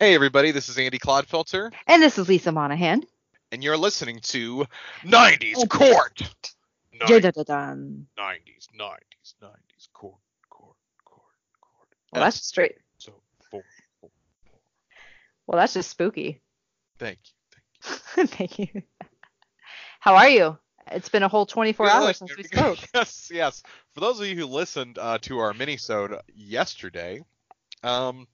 Hey everybody, this is Andy Clodfelter, And this is Lisa Monahan. and you're listening to 90s Court. Dun, dun, dun, dun. 90s, 90s, 90s Court, Court, Court, Court. Well, that's straight. so four, four, four. Well, that's just spooky. Thank you. Thank you. Thank you. How are you? It's been a whole 24 you. hours since we spoke. yes, yes. For those of you who listened uh, to our mini-sode yesterday, um,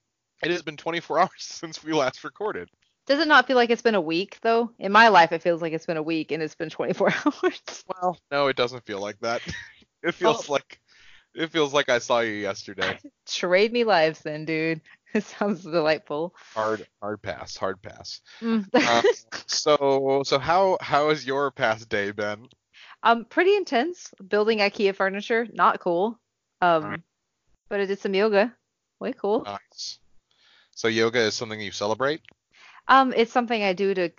it has been 24 hours since we last recorded. Does it not feel like it's been a week though? In my life, it feels like it's been a week and it's been 24 hours. Well, no, it doesn't feel like that. it feels Oh. like it feels like I saw you yesterday. Trade me lives then, dude. It sounds delightful. Hard, hard pass, hard pass. Mm. Uh, so, so how how has your past day been? um, pretty intense. Building IKEA furniture, not cool. Um, Alright. but I did some yoga. Way cool. Nice. So yoga is something you celebrate. Um, it's something I do to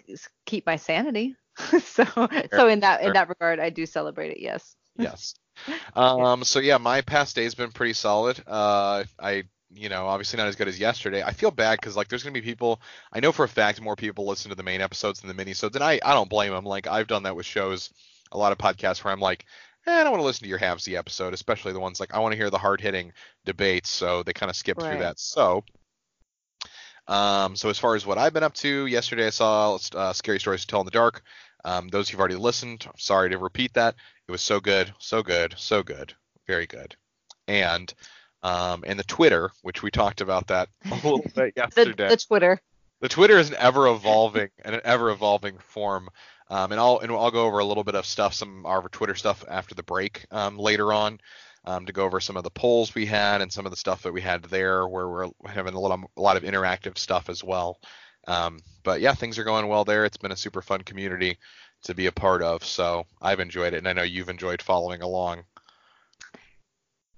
keep my sanity. so, so in that fair. in that regard, I do celebrate it. Yes. Yes. Um. So yeah, my past day's been pretty solid. Uh, I you know obviously not as good as yesterday. I feel bad because like there's gonna be people. I know for a fact more people listen to the main episodes than the mini-sodes, and I I don't blame them. Like I've done that with shows, a lot of podcasts where I'm like. Eh, I don't want to listen to your halvesy episode, especially the ones like I want to hear the hard-hitting debates, so they kind of skip through that. So, Um, so as far as what I've been up to, yesterday I saw uh, Scary Stories to Tell in the Dark. Um, those who've already listened, I'm sorry to repeat that. It was so good, so good, so good, very good. And um, and the Twitter, which we talked about that a little bit The, yesterday. the Twitter. The Twitter is an ever evolving and an ever evolving form. Um, and I'll and I'll go over a little bit of stuff, some of our Twitter stuff after the break um, later on, um, to go over some of the polls we had and some of the stuff that we had there, where we're having a lot of, a lot of interactive stuff as well. Um, but yeah, things are going well there. It's been a super fun community to be a part of, so I've enjoyed it, and I know you've enjoyed following along.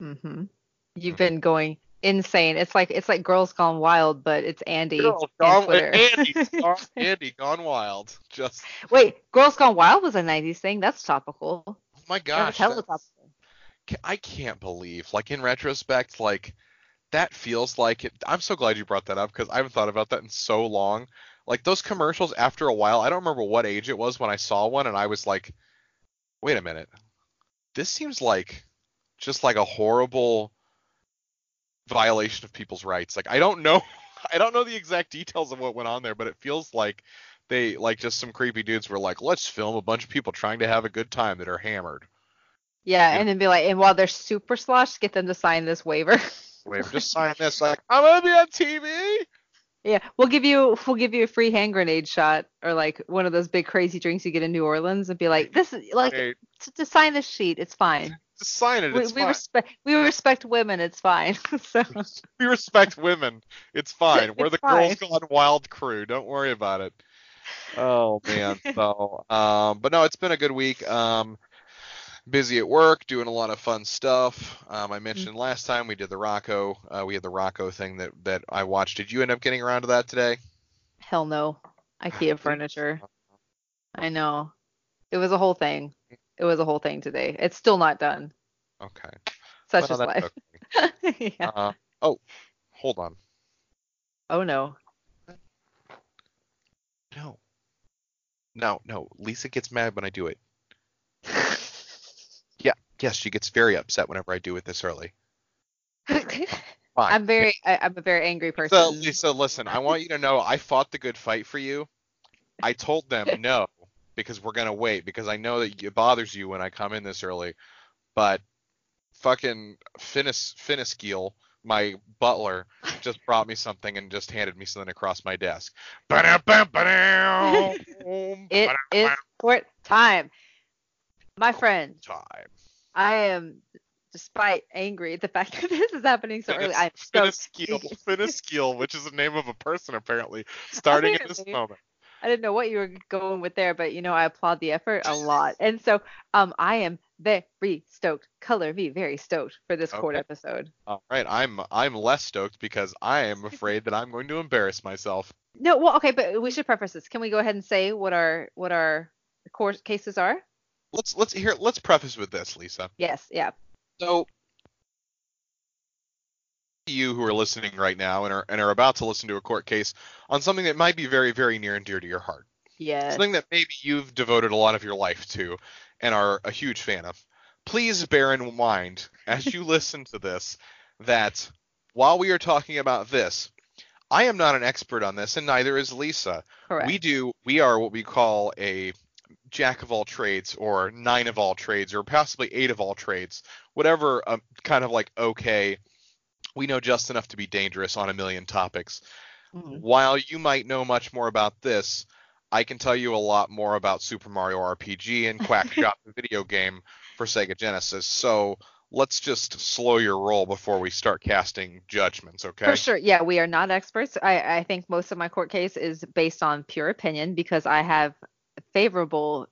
Mm-hmm. You've been going insane. It's like it's like Girls Gone Wild, but it's Andy Girls and gone- Twitter. Andy, gone, Andy gone wild. Just Wait, Girls Gone Wild was a '90s thing. That's topical. oh my That was gosh, hella that's- topical. I can't believe, like in retrospect, like that feels like it. I'm so glad you brought that up because I haven't thought about that in so long. Like those commercials, after a while, I don't remember what age it was when I saw one, and I was like, wait a minute, this seems like just like a horrible violation of people's rights. Like I don't know, I don't know the exact details of what went on there, but it feels like they like just some creepy dudes were like, let's film a bunch of people trying to have a good time that are hammered. Yeah, and then be like, and while they're super sloshed, get them to sign this waiver. Wait, just sign this. Like, I'm gonna be on TV. yeah, we'll give you we'll give you a free hand grenade shot or like one of those big crazy drinks you get in New Orleans and be like, this is like Hey, to, to sign this sheet, it's fine. just sign it. We, It's we fine. respect we respect women, it's fine. so we respect women. It's fine. We're It's the Girls Gone Wild crew. Don't worry about it. Oh man. So, um, but no, it's been a good week. Um, busy at work, doing a lot of fun stuff. Um, I mentioned last time we did the Rocco. Uh, we had the Rocco thing that that I watched. Did you end up getting around to that today? hell no. IKEA furniture. I know. It was a whole thing. It was a whole thing today. It's still not done. Okay. Such Well, is life. okay. yeah. Uh, oh, hold on. Oh no. No. No, no. Lisa gets mad when I do it. Yes, she gets very upset whenever I do it this early. Fine. I'm very I, I'm a very angry person. So, Lisa, listen, I want you to know I fought the good fight for you. I told them no because we're gonna wait because I know that it bothers you when I come in this early. But fucking Finis Finiskiel, my butler, just brought me something and just handed me something across my desk. it is court time. My friend, time. I am despite angry at the fact that this is happening so early. I'm stoked. Finiskiel, Finiskiel, which is the name of a person apparently, starting at this moment. I didn't know what you were going with there, but you know, I applaud the effort a lot. And so um I am very stoked. Color me very stoked for this court episode. All right, I'm I'm less stoked because I am afraid that I'm going to embarrass myself. No, well, okay, but we should preface this. Can we go ahead and say what our what our court cases are? Let's let's here let's preface with this, Lisa. Yes, yeah. So you who are listening right now and are and are about to listen to a court case on something that might be very very near and dear to your heart. Yeah. Something that maybe you've devoted a lot of your life to and are a huge fan of. Please bear in mind as you listen to this that while we are talking about this, I am not an expert on this, and neither is Lisa. Correct. We do we are what we call a jack of all trades, or nine of all trades, or possibly eight of all trades, whatever um, kind of like okay. We know just enough to be dangerous on a million topics. Mhm. While you might know much more about this, I can tell you a lot more about Super Mario RPG and Quackshot, the video game for Sega Genesis. So let's just slow your roll before we start casting judgments, okay? For sure. Yeah, we are not experts. I, I think most of my court case is based on pure opinion because I have favorable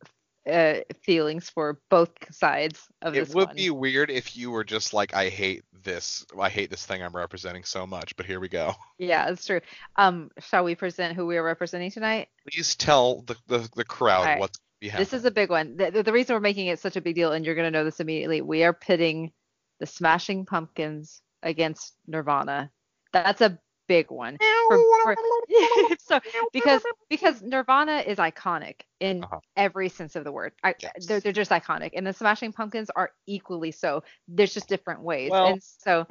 uh, feelings for both sides of It this It would one. be weird if you were just like, I hate this. I hate this thing I'm representing so much. But here we go. Yeah, it's true. Um, shall we present who we are representing tonight? Please tell the the, the crowd Alright. what's be happening. This is a big one. The, the, the reason we're making it such a big deal, and you're going to know this immediately, we are pitting the Smashing Pumpkins against Nirvana. That's a big one. For, for, so because because Nirvana is iconic in Uh-huh. every sense of the word. I, Yes. they're they're just iconic, and the Smashing Pumpkins are equally so. There's just different ways, Well- and so.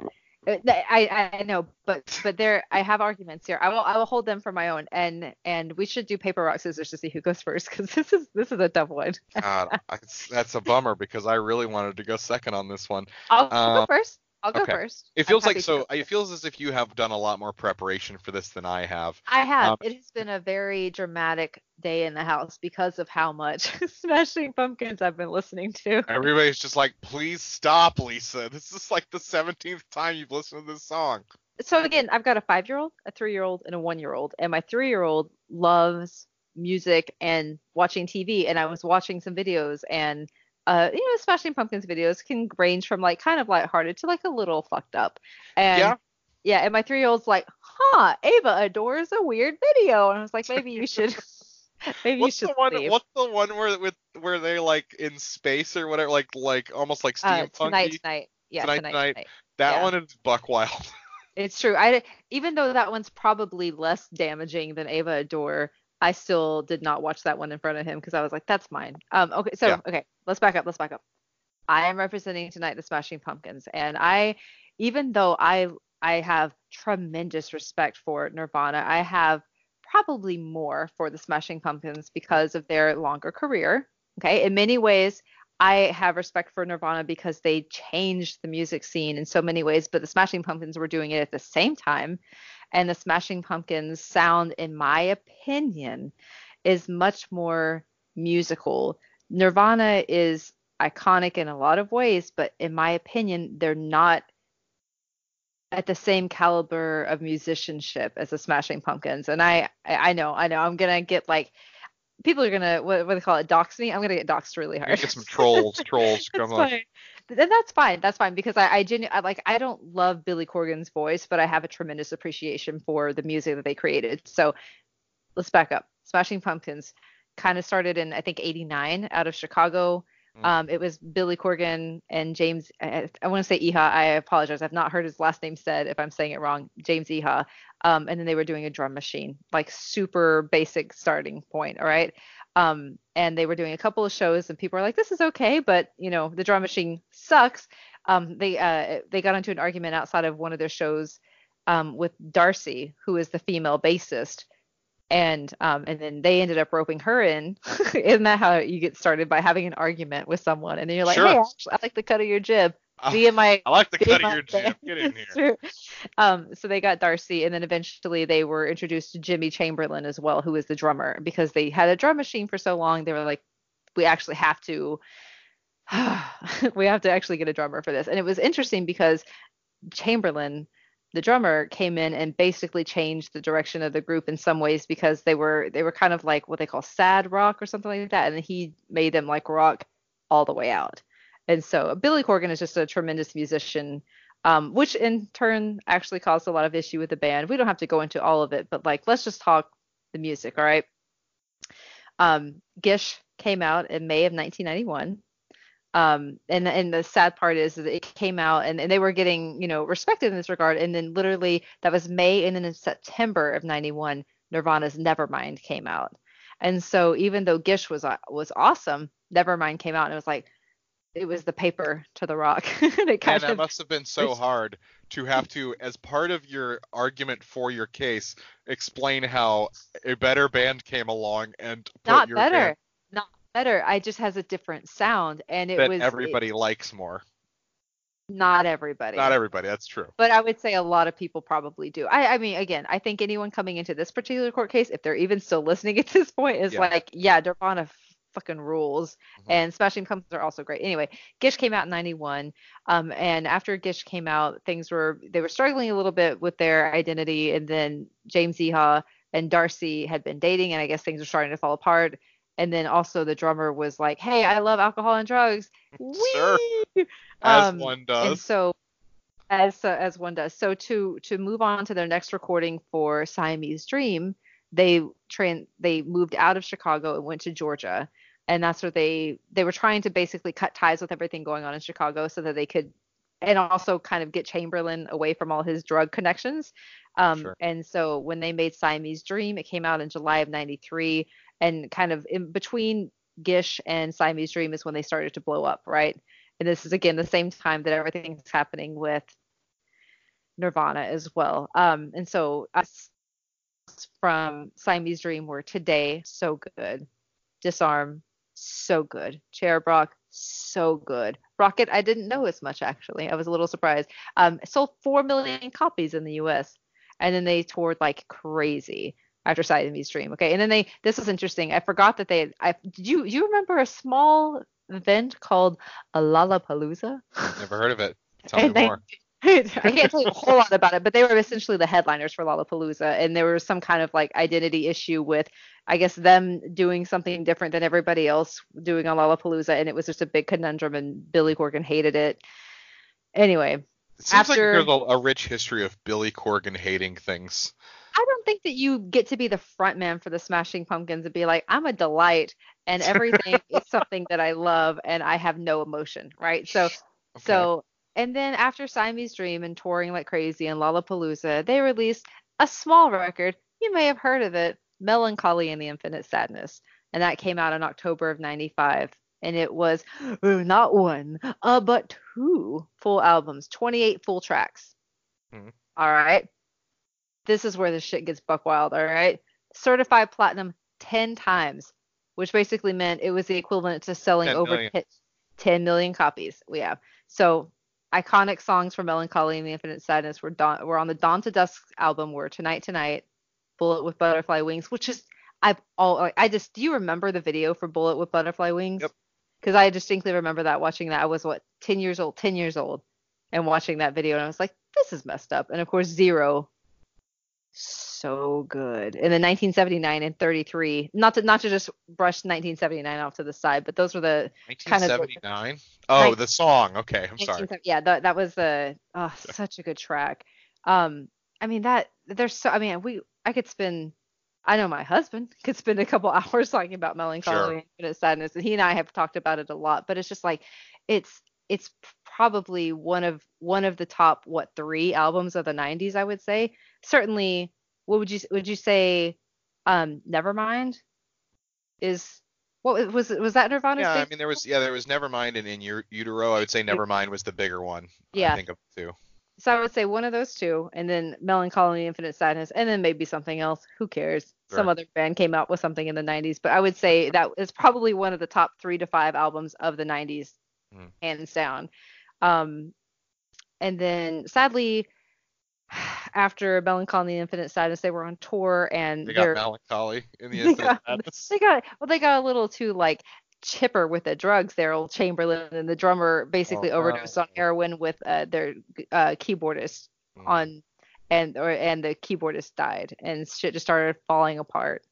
uh, I, I know, but but there I have arguments here. I will I will hold them for my own, and and we should do paper rock scissors to see who goes first because this is this is a tough one. God, I- that's a bummer because I really wanted to go second on this one. I'll, I'll Uh, go first. I'll go okay. first. It feels like so. It feels as if you have done a lot more preparation for this than I have. I have. um, it has been a very dramatic day in the house because of how much Smashing Pumpkins I've been listening to. Everybody's just like, please stop, Lisa. This is like the 17th time you've listened to this song. So again, I've got a five-year-old, a three-year-old, and a one-year-old, and my three-year-old loves music and watching TV. And I was watching some videos, and uh, you know, Smashing Pumpkins videos can range from like kind of lighthearted to like a little fucked up. And Yeah. yeah, and my three-year-old's like, "Huh, Ava adores a weird video," and I was like, "Maybe you should, maybe What's you the should one? leave." What's the one where with where they like in space or whatever, like like almost like Uh, tonight, tonight, yeah, Tonight, tonight, Tonight. tonight. that yeah. one is buck wild. It's true. I even though that one's probably less damaging than Ava Adore, I still did not watch that one in front of him because I was like, that's mine. Um, okay, so Yeah. okay, let's back up. Let's back up. I am representing tonight the Smashing Pumpkins, and I, even though I I have tremendous respect for Nirvana, I have probably more for the Smashing Pumpkins because of their longer career. Okay, in many ways, I have respect for Nirvana because they changed the music scene in so many ways, but the Smashing Pumpkins were doing it at the same time. And the Smashing Pumpkins sound, in my opinion, is much more musical. Nirvana is iconic in a lot of ways, but in my opinion, they're not at the same caliber of musicianship as the Smashing Pumpkins. And I, I know, I know, I'm gonna get like people are gonna what, what do they call it, dox me. I'm gonna get doxed really hard. Get some trolls, trolls That's come on. fine. And that's fine. That's fine because I, I genu- I like I don't love Billy Corgan's voice, but I have a tremendous appreciation for the music that they created. So let's back up. Smashing Pumpkins kind of started in I think '89 out of Chicago. Mm. Um, it was Billy Corgan and James. I, I want to say Iha. I apologize. I've not heard his last name said. If I'm saying it wrong, James Iha. Um, and then they were doing a drum machine, like super basic starting point. All right. Um, and they were doing a couple of shows, and people were like, "This is okay," but you know, the drum machine sucks. Um, they uh, they got into an argument outside of one of their shows um, with Darcy, who is the female bassist, and um, and then they ended up roping her in. Isn't that how you get started by having an argument with someone, and then you're like, Sure. "Hey, I like the cut of your jib. I, Be in my I like the cut of your jib. Get in here. Um, so they got Darcy, and then eventually they were introduced to Jimmy Chamberlin as well, who was the drummer, because they had a drum machine for so long. They were like, we actually have to, we have to actually get a drummer for this. And it was interesting because Chamberlin, the drummer, came in and basically changed the direction of the group in some ways because they were they were kind of like what they call sad rock or something like that, and he made them like rock all the way out. And so Billy Corgan is just a tremendous musician, um, which in turn actually caused a lot of issue with the band. We don't have to go into all of it, but like let's just talk the music, all right? Um, Gish came out in May of 1991. Um, and and the sad part is that it came out and, and they were getting you know respected in this regard. And then literally that was May and then in September of '91, Nirvana's Nevermind came out. And so even though Gish was uh, was awesome, Nevermind came out and it was like it was the paper to the rock. and it kind Man, that must have been so hard to have to, as part of your argument for your case, explain how a better band came along and put not your better, better. I just has a different sound, and it that was everybody it, likes more. Not everybody. Not everybody. That's true. But I would say a lot of people probably do. I, I mean, again, I think anyone coming into this particular court case, if they're even still listening at this point, is yeah. like, yeah, Nirvana fucking rules. Mm-hmm. And Smashing Pumpkins are also great. Anyway, Gish came out in 91. Um, and after Gish came out, things were, they were struggling a little bit with their identity. And then James Iha and Darcy had been dating, and I guess things were starting to fall apart. And then also the drummer was like, hey, I love alcohol and drugs. Sure. As um, one does. And so, as uh, as one does. So to to move on to their next recording for Siamese Dream, they train they moved out of Chicago and went to Georgia and that's where they they were trying to basically cut ties with everything going on in Chicago so that they could and also kind of get Chamberlin away from all his drug connections. Um, sure. And so when they made Siamese Dream, it came out in July of '93, and kind of in between Gish and Siamese Dream is when they started to blow up, right? And this is again the same time that everything's happening with Nirvana as well. Um, and so us from Siamese Dream were today so good, Disarm so good. Cherub Rock so good. Rocket, I didn't know as much actually. I was a little surprised. Um, sold four million copies in the U.S. and then they toured like crazy after Siamese Dream. Okay, and then they. This is interesting. I forgot that they. I did you you remember a small event called a Lollapalooza? Never heard of it. Tell me more. I can't tell you a whole lot about it, but they were essentially the headliners for Lollapalooza, and there was some kind of like identity issue with, I guess, them doing something different than everybody else doing on Lollapalooza, and it was just a big conundrum, and Billy Corgan hated it. Anyway, it seems after, like there's a, a rich history of Billy Corgan hating things. I don't think that you get to be the front man for the Smashing Pumpkins and be like, I'm a delight, and everything is something that I love, and I have no emotion, right? So, okay. so and then after Siamese Dream and touring like crazy and Lollapalooza, they released a small record. You may have heard of it, Mellon Collie and the Infinite Sadness. And that came out in October of 95. And it was not one, uh, but two full albums, 28 full tracks. Mm-hmm. All right. This is where the shit gets buck wild. All right. Certified platinum 10 times, which basically meant it was the equivalent to selling over 10 million copies. We have. So iconic songs from Mellon Collie and the Infinite Sadness were, Dawn, were on the Dawn to Dusk album were Tonight Tonight, Bullet with Butterfly Wings, which is I've all I just do you remember the video for Bullet with Butterfly Wings? Yep. Because I distinctly remember that watching that. I was what ten years old, ten years old, and watching that video, and I was like, this is messed up. And of course, Zero so good. And then 1979 and 33. Not to not to just brush 1979 off to the side, but those were the kind of 1979. Oh, the song. Okay, I'm sorry. Yeah, that that was the oh, such a good track. Um, I mean that there's so. I mean we I could spend. I know my husband could spend a couple hours talking about melancholy sure. and sadness, and he and I have talked about it a lot. But it's just like it's it's probably one of one of the top what three albums of the 90s i would say certainly what would you would you say um nevermind is what was was that nirvana yeah i mean there was yeah there was nevermind and in your utero. I would say nevermind was the bigger one yeah. i think of two. So i would say one of those two and then mellon collie infinite sadness and then maybe something else who cares? Sure. some other band came out with something in the 90s but i would say that is probably one of the top three to five albums of the 90s mm. hands down. Um and then sadly after Mellon Collie and the Infinite Sadness, they were on tour and they got melancholy in the Infinite got, Sadness. They got well, they got a little too like chipper with the drugs there, old chamberlin and the drummer basically oh, overdosed wow. on heroin with uh, their uh, keyboardist mm. on and or and the keyboardist died and shit just started falling apart.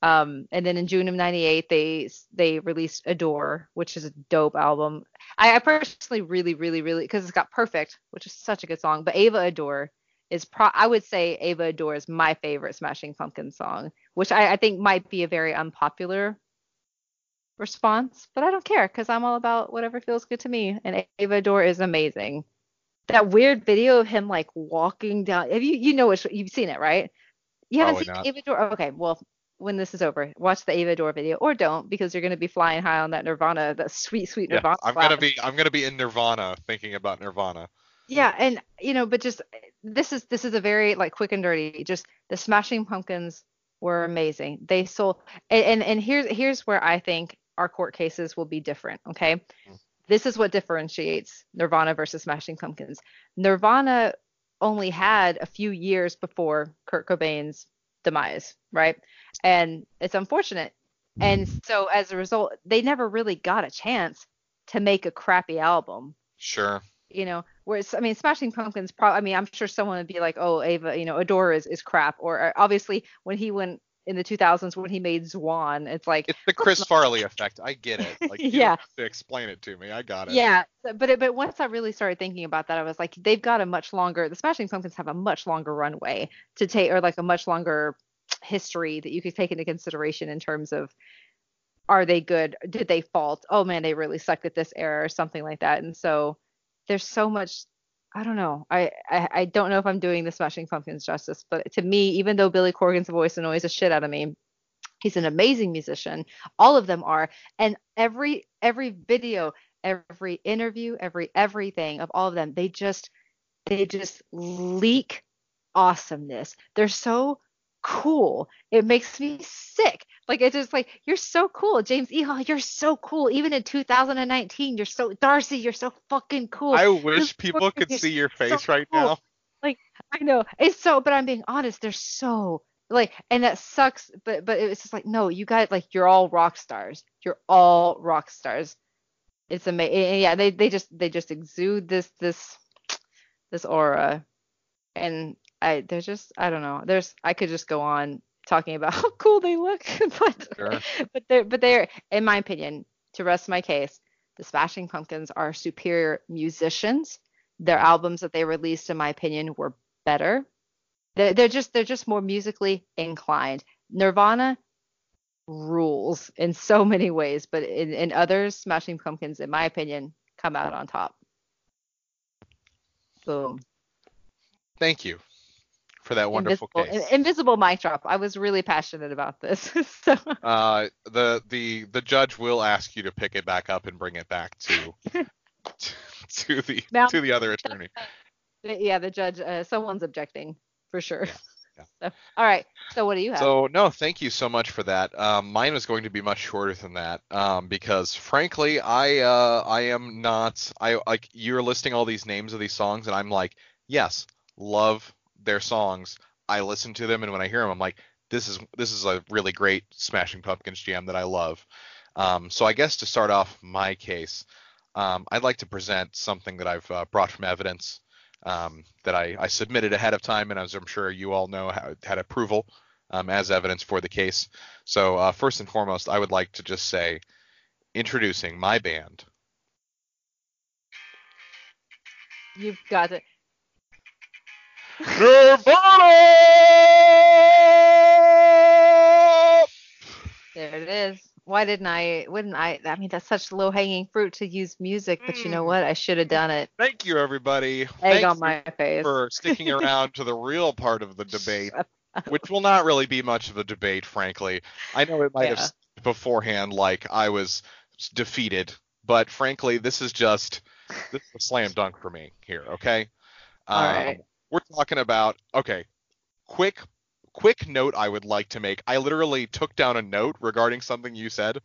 Um, and then in June of '98, they they released Adore, which is a dope album. I, I personally really, really, really because it's got Perfect, which is such a good song. But Ava Adore is pro I would say Ava Adore is my favorite Smashing Pumpkins song, which I, I think might be a very unpopular response, but I don't care because I'm all about whatever feels good to me. And Ava Adore is amazing. That weird video of him like walking down. Have you you know what you've seen it right? You haven't Probably seen not. Ava Adore? Okay, well when this is over, watch the Ava Adore video or don't because you're gonna be flying high on that Nirvana, that sweet sweet Yeah, Nirvana. I'm cloud. gonna be I'm gonna be in Nirvana thinking about Nirvana. Yeah, and you know, but just this is this is a very like quick and dirty. Just the Smashing Pumpkins were amazing. They sold, and and, and here's here's where I think our court cases will be different. Okay, this is what differentiates Nirvana versus Smashing Pumpkins. Nirvana only had a few years before Kurt Cobain's demise, right? And it's unfortunate. And so as a result, they never really got a chance to make a crappy album Sure. You know whereas i mean smashing pumpkins probably i mean i'm sure someone would be like oh ava you know adore is, is crap or uh, obviously when he went in the 2000s when he made Zwan, it's like It's the Chris Farley effect. I get it. Like Yeah. have to explain it to me. I got it. yeah but it, but once i really started thinking about that i was like they've got a much longer the smashing pumpkins have a much longer runway to take or like a much longer history that you could take into consideration in terms of are they good did they fault oh man they really sucked at this era or something like that and so there's so much i don't know. I, I i don't know if i'm doing the smashing pumpkins justice but to me even though billy corgan's voice annoys the shit out of me he's an amazing musician. All of them are. And every every video every interview every everything of all of them they just they just leak awesomeness. They're so cool. It makes me sick like it's just like you're so cool james ehal you're so cool even in 2019 you're so darcy you're so fucking cool I wish so people could see your so face right cool. now. Like I know it's so, but I'm being honest. They're so like, and that sucks. But but it's just like, no, you guys like you're all rock stars. You're all rock stars. It's amazing. Eh, eh, yeah, they they just they just exude this this this aura, and I there's just I don't know. There's I could just go on talking about how cool they look, but Sure. but they're but they're in my opinion to rest my case, the Smashing Pumpkins are superior musicians. Their albums that they released, in my opinion, were better. They're, they're just they're just more musically inclined. Nirvana rules in so many ways, but in, in others, Smashing Pumpkins, in my opinion, come out on top. Boom. Thank you for that wonderful invisible, case. in- invisible mic drop. I was really passionate about this. so Uh, the the the judge will ask you to pick it back up and bring it back to to the to the other attorney. yeah, the judge, uh, someone's objecting for sure. Yeah, So, all right. So what do you have? So no, thank you so much for that. Um, mine was going to be much shorter than that um, because frankly, I uh, I am not. I like you're listing all these names of these songs, and I'm like, yes, love their songs. I listen to them, and when I hear them, I'm like, this is this is a really great Smashing Pumpkins jam that I love. Um, so I guess to start off my case, um, I'd like to present something that I've uh, brought from evidence um, that I, I submitted ahead of time, and as I'm sure you all know, ha- had approval um, as evidence for the case. So uh, first and foremost, I would like to just say, introducing my band. You've got it. Nirvana! There it is. Why didn't I? Wouldn't I? I mean, that's such low hanging fruit to use music, but you know Mm. what? I should have done it. Thank you, everybody. Egg Thank on my face. for sticking around to the real part of the debate, which will not really be much of a debate, frankly. I know it might have Yeah. seemed beforehand like I was defeated, but frankly, this is just this is a slam dunk for me here. Okay. All right. We're talking about okay. Quick, quick note I would like to make. I literally took down a note regarding something you said.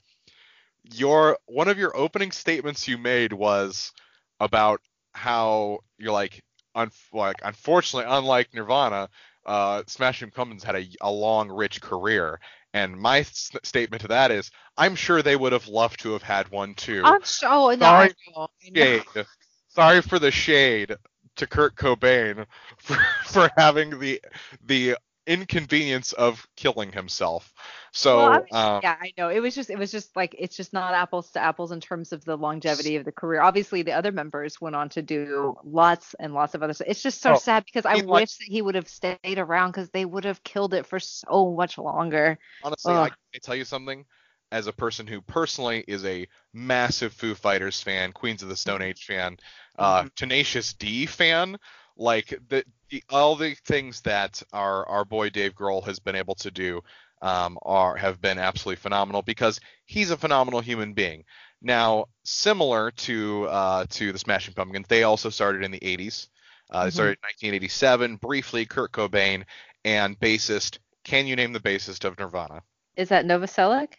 Your one of your opening statements you made was about how you're like, un- like unfortunately, unlike Nirvana, uh, Smashing Pumpkins had a, a long, rich career. And my s- statement to that is, I'm sure they would have loved to have had one too. I'm so no, Sorry. know, I know. Shade. Sorry for the shade to Kurt Cobain for, for having the the inconvenience of killing himself. So Well, I mean, um, yeah, I know. It was just, it was just like, it's just not apples to apples in terms of the longevity of the career. Obviously, the other members went on to do lots and lots of other stuff. It's just so Oh, sad because I he like- wish that he would have stayed around because they would have killed it for so much longer. honestly, I, Ugh. I tell you something? as a person who personally is a massive Foo Fighters fan, Queens of the Stone Age fan, uh, Tenacious D fan, like the, the all the things that our our boy Dave Grohl has been able to do um, are have been absolutely phenomenal because he's a phenomenal human being. Now, similar to uh, to the Smashing Pumpkins, they also started in the 80s. Uh, They Mhm. started in 1987. Briefly, Kurt Cobain and bassist. Can you name the bassist of Nirvana? Is that Novoselic?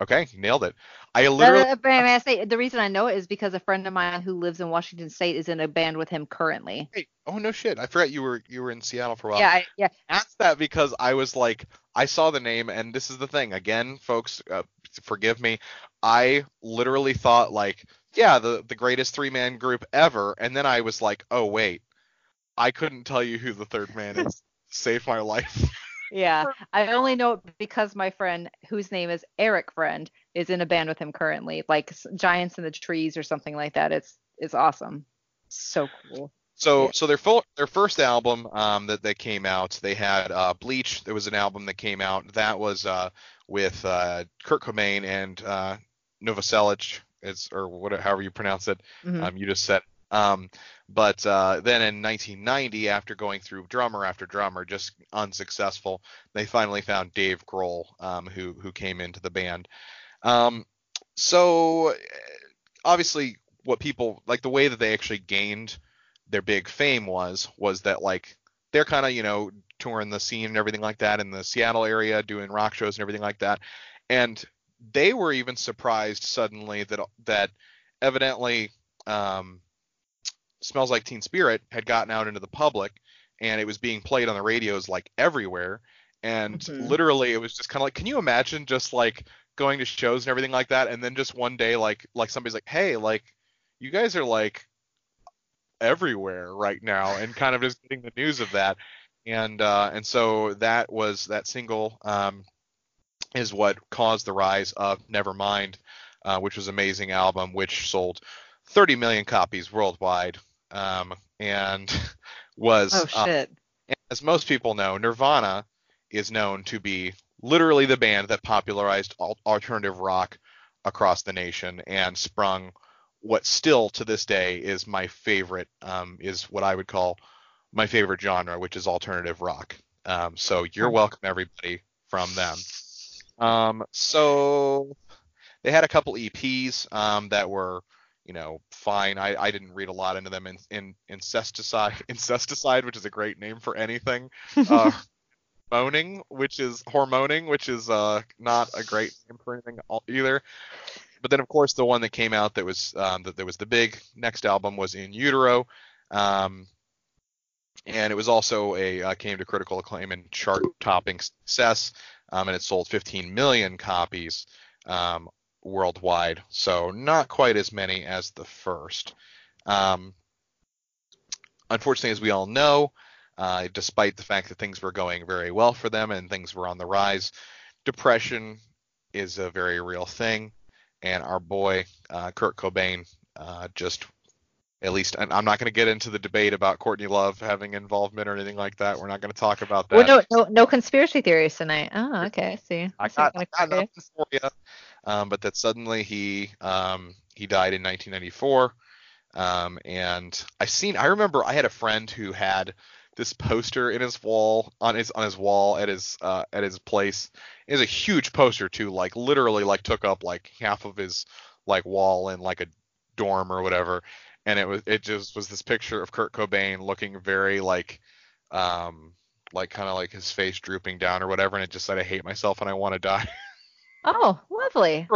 Okay, nailed it. I literally. but I, say the reason I know it is because a friend of mine who lives in Washington State is in a band with him currently. Hey, oh no shit! I forgot you were you were in Seattle for a while. yeah, I, yeah. asked that because I was like, I saw the name, and this is the thing. Again, folks, uh, forgive me. I literally thought like, yeah, the the greatest three man group ever, and then I was like, oh wait, I couldn't tell you who the third man is. Save my life. Yeah, I only know it because my friend, whose name is Eric Friend, is in a band with him currently, like Giants in the Trees or something like that. It's it's awesome, so cool. So Yeah. so their full their first album um, that that came out, they had uh, Bleach. There was an album that came out that was uh, with uh, Kurt Cobain and uh, Novoselic, is or whatever however you pronounce it. Mhm. Um, you just said. Um, but uh, then in 1990, after going through drummer after drummer, just unsuccessful, they finally found Dave Grohl, um, who who came into the band. Um, so eh, obviously, what people like the way that they actually gained their big fame was was that like they're kind of you know touring the scene and everything like that in the Seattle area, doing rock shows and everything like that, and they were even surprised suddenly that that evidently um, smells like teen spirit had gotten out into the public and it was being played on the radios like everywhere. And Mhm. literally it was just kind of like can you imagine just like going to shows and everything like that and then just one day like like somebody's like hey like you guys are like everywhere right now and kind of just getting the news of that. And uh and so that was that single um is what caused the rise of Nevermind, uh, which was an amazing album, which sold 30 million copies worldwide, um, and was, Oh uh, as most people know, Nirvana is known to be literally the band that popularized alternative rock across the nation and sprung what still to this day is my favorite, um, is what I would call my favorite genre, which is alternative rock. Um, so you're welcome, everybody, from them. Um, so they had a couple EPs um, that were, you know, fine. I, I didn't read a lot into them. In, in incesticide, incesticide, which is a great name for anything. Uh, moaning, which is hormoaning, which is uh, not a great name for anything either. But then, of course, the one that came out that was um, that, that was the big next album was In Utero. Um, and it was also a uh, came to critical acclaim and chart-topping success, um, and it sold 15 million copies um, worldwide. So not quite as many as the first. Um, unfortunately, as we all know, uh, despite the fact that things were going very well for them and things were on the rise, depression is a very real thing, and our boy uh, Kurt Cobain uh, just at least and I'm not going to get into the debate about Courtney Love having involvement or anything like that. We're not going to talk about that. Well, no, no, no conspiracy theories tonight. Oh, okay. I see. I see got, I got nothing for you. Um, but that suddenly he um, he died in 1994. Um, and I seen I remember I had a friend who had this poster in his wall on his on his wall at his uh, at his place. It was a huge poster too, like literally like took up like half of his like wall in like a dorm or whatever. And it was it just was this picture of Kurt Cobain looking very like um like kind of like his face drooping down or whatever, and it just said I hate myself and I want to die. Oh, lovely.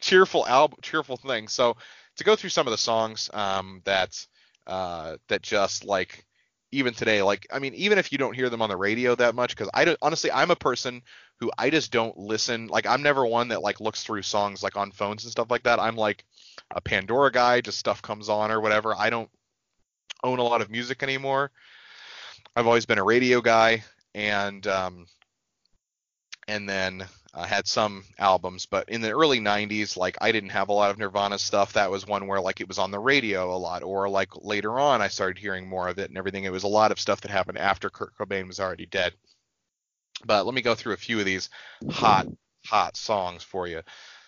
cheerful album, cheerful thing. So to go through some of the songs um, that uh, that just like even today, like I mean, even if you don't hear them on the radio that much, because I don't honestly, I'm a person who I just don't listen. Like I'm never one that like looks through songs like on phones and stuff like that. I'm like a Pandora guy, just stuff comes on or whatever. I don't own a lot of music anymore. I've always been a radio guy, and um, and then I had some albums, but in the early 90s, like I didn't have a lot of Nirvana stuff. That was one where like it was on the radio a lot, or like later on I started hearing more of it and everything. It was a lot of stuff that happened after Kurt Cobain was already dead. But let me go through a few of these hot, hot songs for you.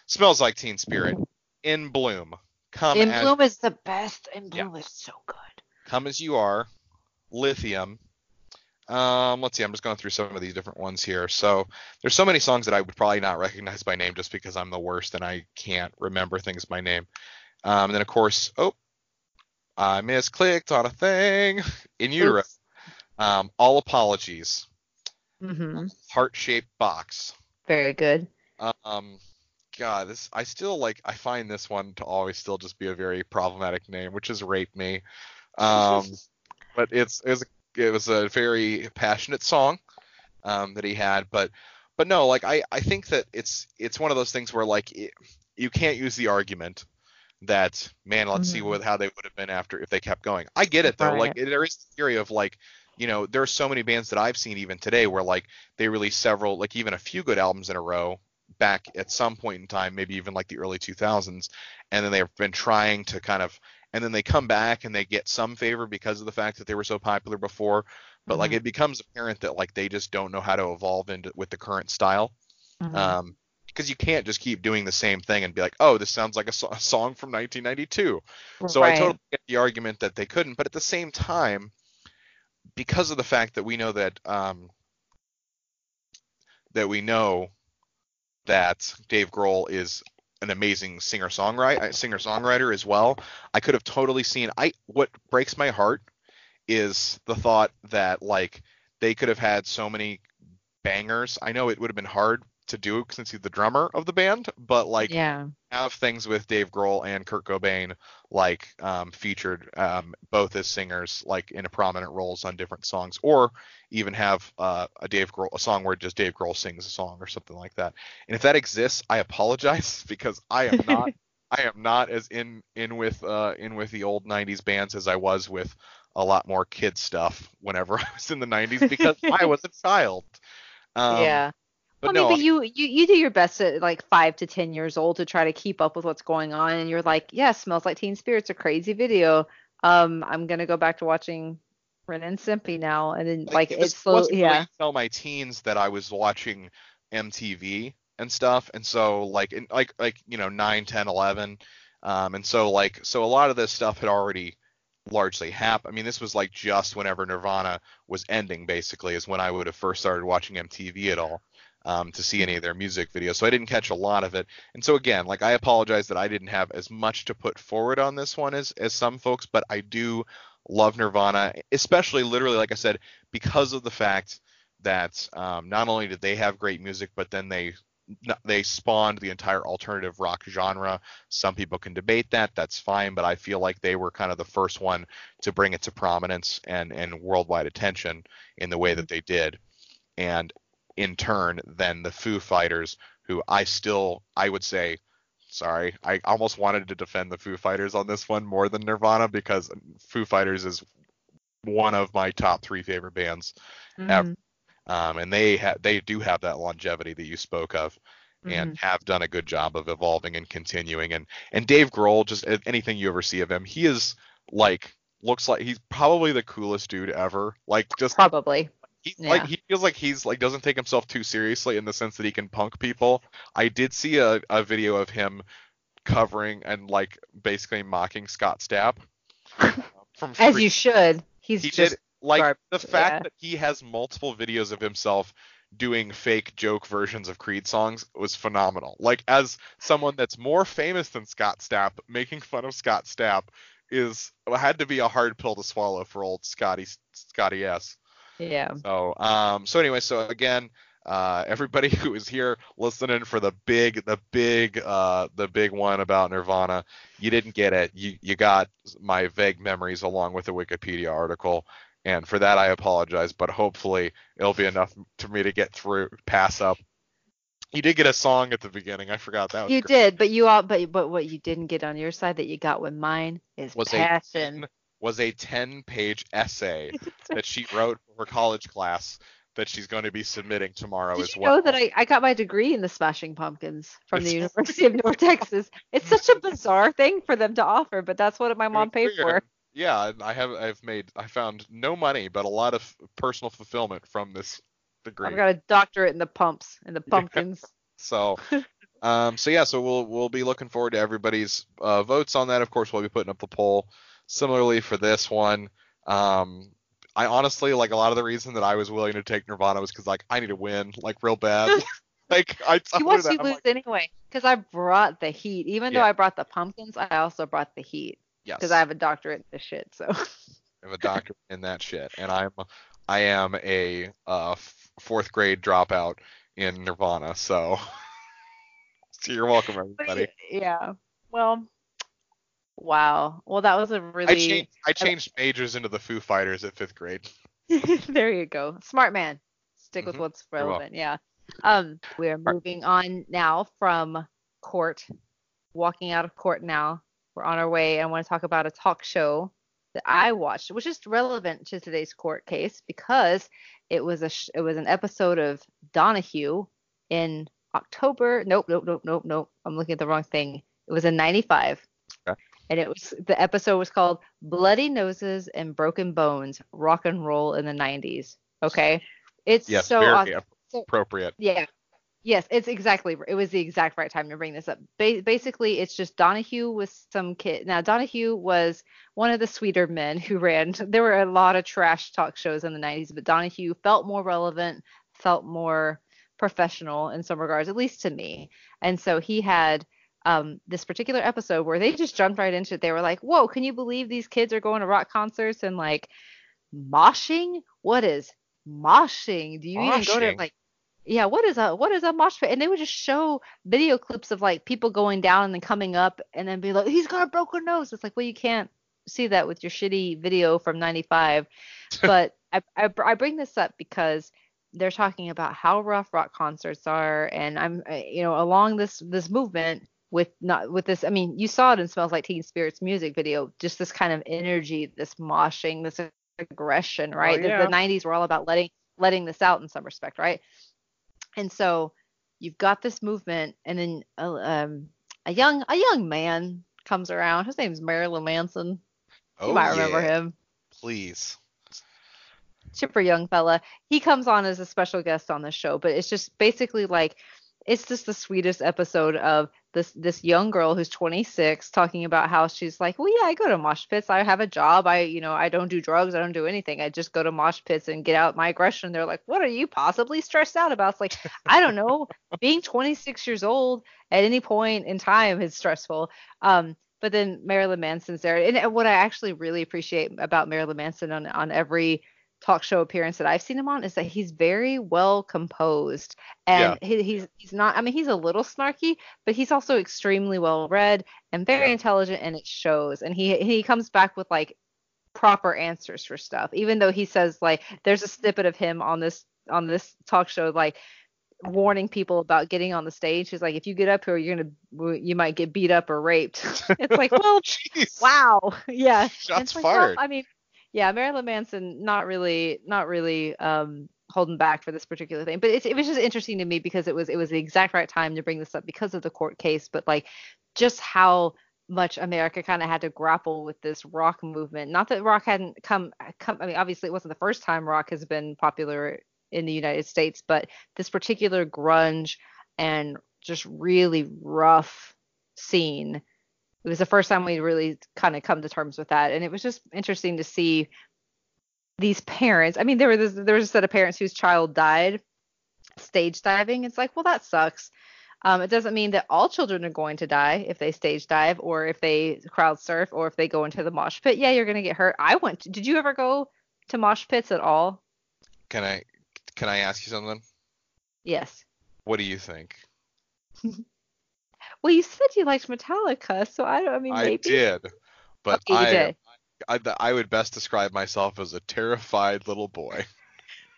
Smells like Teen Spirit. In Bloom. Come In as Bloom is the best. In Yeah. Bloom is so good. Come as you are. Lithium. Um, let's see. I'm just going through some of these different ones here. So there's so many songs that I would probably not recognize by name just because I'm the worst and I can't remember things by name. Um, and then of course, oh, I misclicked on a thing in utero. Um, all apologies. Mm-hmm. Heart-shaped box. Very good. Um, God, this I still like. I find this one to always still just be a very problematic name, which is "Rape Me." Um, but it's it was it was a very passionate song um, that he had, but but no, like I I think that it's it's one of those things where like it, you can't use the argument that man, let's see Mhm. what how they would have been after if they kept going. I get it though. Like Right. there is the theory of like you know there are so many bands that I've seen even today where like they release several like even a few good albums in a row back at some point in time, maybe even like the early 2000s, and then they've been trying to kind of, and then they come back and they get some favor because of the fact that they were so popular before, but like Mhm. it becomes apparent that like they just don't know how to evolve into with the current style, Mhm. um, because you can't just keep doing the same thing and be like, oh, this sounds like a, so- a song from 1992. So I totally get the argument that they couldn't, but at the same time, because of the fact that we know that um, that we know that Dave Grohl is an amazing singer songwriter uh, singer songwriter as well, I could have totally seen. I what breaks my heart is the thought that like they could have had so many bangers. I know it would have been hard to do since he's the drummer of the band, but like yeah. have things with Dave Grohl and Kurt Cobain like um, featured um, both as singers like in a prominent roles on different songs, or even have uh, a Dave Grohl a song where just Dave Grohl sings a song or something like that. And if that exists, I apologize because I am not I am not as in in with uh, in with the old '90s bands as I was with a lot more kid stuff whenever I was in the '90s because I was a child. Um, yeah. But well, no, but you, you you do your best at like five to ten years old to try to keep up with what's going on, and you're like, yeah, smells like Teen Spirit's a crazy video. Um, I'm gonna go back to watching Ren and Stimpy now, and then like was, it's slow, wasn't really yeah, until my teens that I was watching MTV and stuff, and so like in like like you know 9, 10, 11, um, and so like so a lot of this stuff had already largely happened. I mean, this was like just whenever Nirvana was ending, basically, is when I would have first started watching MTV at all. Um, to see any of their music videos, so I didn't catch a lot of it. And so again, like I apologize that I didn't have as much to put forward on this one as as some folks, but I do love Nirvana, especially literally, like I said, because of the fact that um, not only did they have great music, but then they they spawned the entire alternative rock genre. Some people can debate that, that's fine, but I feel like they were kind of the first one to bring it to prominence and and worldwide attention in the way that they did. And in turn, than the Foo Fighters, who I still I would say sorry, I almost wanted to defend the Foo Fighters on this one more than Nirvana because Foo Fighters is one of my top three favorite bands ever. Mhm, um, and they ha- they do have that longevity that you spoke of, and have done a good job of evolving and continuing. And and Dave Grohl, just anything you ever see of him, he is like looks like he's probably the coolest dude ever. Like just probably. He, Yeah. like he feels like he's like doesn't take himself too seriously in the sense that he can punk people. I did see a, a video of him covering and like basically mocking Scott Stapp from As Free- you should. He's he just did like garb- the fact yeah. that he has multiple videos of himself doing fake joke versions of Creed songs was phenomenal. Like as someone that's more famous than Scott Stapp, making fun of Scott Stapp is had to be a hard pill to swallow for old Scotty Scotty S. yeah. So um so anyway, so again, uh everybody who is here listening for the big the big uh the big one about Nirvana, you didn't get it. You you got my vague memories along with a Wikipedia article. And for that I apologize, but hopefully it'll be enough to me to get through pass up. You did get a song at the beginning. I forgot that was You great. did, but you all but but what you didn't get on your side that you got with mine is Was passion. was a 10 page essay that she wrote for her college class that she's going to be submitting tomorrow Did as you well. know that I, I got my degree in the Smashing Pumpkins from the University of North Texas? It's such a bizarre thing for them to offer, but that's what my mom paid for. Yeah, I have I've made I found no money but a lot of personal fulfillment from this degree. I've got a doctorate in the pumps and the pumpkins. So Um, so yeah, so we'll we'll be looking forward to everybody's uh, votes on that. Of course, we'll be putting up the poll similarly for this one. Um, I honestly like a lot of the reason that I was willing to take Nirvana was because like I need to win like real bad. like I you want to lose like, anyway because I brought the heat. Even yeah. though I brought the pumpkins, I also brought the heat. Yes. Because I have a doctorate in this shit, so. I have a doctorate in that shit, and I'm I am a uh, fourth grade dropout in Nirvana, so. so you're welcome, everybody. Yeah. Well. Wow. Well, that was a really. I changed, I changed majors into the Foo Fighters at fifth grade. there you go. Smart man. Stick with mm-hmm. what's relevant. Yeah. Um, we're moving on now from court, walking out of court now. We're on our way. I want to talk about a talk show that I watched, which is relevant to today's court case because it was a sh- it was an episode of Donahue in October. Nope, nope, nope, nope, nope. I'm looking at the wrong thing. It was in '95. And it was the episode was called Bloody Noses and Broken Bones: Rock and Roll in the '90s. Okay, it's yes, so awesome appropriate. Yeah. Yes, it's exactly. It was the exact right time to bring this up. Ba- basically, it's just Donahue with some kid. Now, Donahue was one of the sweeter men who ran. There were a lot of trash talk shows in the 90s, but Donahue felt more relevant, felt more professional in some regards, at least to me. And so he had um, this particular episode where they just jumped right into it. They were like, "Whoa, can you believe these kids are going to rock concerts and like moshing? What is moshing? Do you moshing. even go to like yeah, what is a what is a mosh pit? And they would just show video clips of like people going down and then coming up and then be like, he's got a broken nose. It's like, well, you can't see that with your shitty video from '95. but I, I I bring this up because they're talking about how rough rock concerts are, and I'm you know along this this movement with not with this. I mean, you saw it in Smells Like Teen Spirits music video, just this kind of energy, this moshing, this aggression, right? Oh, yeah. the, the 90s were all about letting letting this out in some respect, right? And so you've got this movement, and then uh, um, a young a young man comes around. His name's Marilyn Manson. Oh, you might remember yeah. him. Please. Chipper young fella. He comes on as a special guest on the show, but it's just basically like it's just the sweetest episode of this this young girl who's 26 talking about how she's like, well, yeah, I go to mosh pits. I have a job. I, you know, I don't do drugs. I don't do anything. I just go to mosh pits and get out my aggression. They're like, what are you possibly stressed out about? It's like, I don't know. Being 26 years old at any point in time is stressful. Um, but then Marilyn Manson's there, and what I actually really appreciate about Marilyn Manson on on every talk show appearance that I've seen him on is that he's very well composed and yeah. he, he's he's not I mean he's a little snarky but he's also extremely well read and very yeah. intelligent and it shows. And he he comes back with like proper answers for stuff even though he says like there's a snippet of him on this on this talk show like warning people about getting on the stage. He's like if you get up here you're gonna you might get beat up or raped. It's like well wow. Yeah. Shots like, fired. Well, I mean yeah, Marilyn Manson not really not really um holding back for this particular thing. But it, was just interesting to me because it was it was the exact right time to bring this up because of the court case, but like just how much America kind of had to grapple with this rock movement. Not that rock hadn't come come I mean obviously it wasn't the first time rock has been popular in the United States, but this particular grunge and just really rough scene it was the first time we really kind of come to terms with that. And it was just interesting to see these parents i mean there was there was a set of parents whose child died stage diving. It's like well that sucks. Um, it doesn't mean that all children are going to die if they stage dive or if they crowd surf or if they go into the mosh pit. Yeah you're going to get hurt. I went to, did you ever go to mosh pits at all? Can i can i ask you something? Yes. What do you think Well, you said you liked Metallica, so I don't. I mean, maybe. I did, but okay, I, did. I, I would best describe myself as a terrified little boy.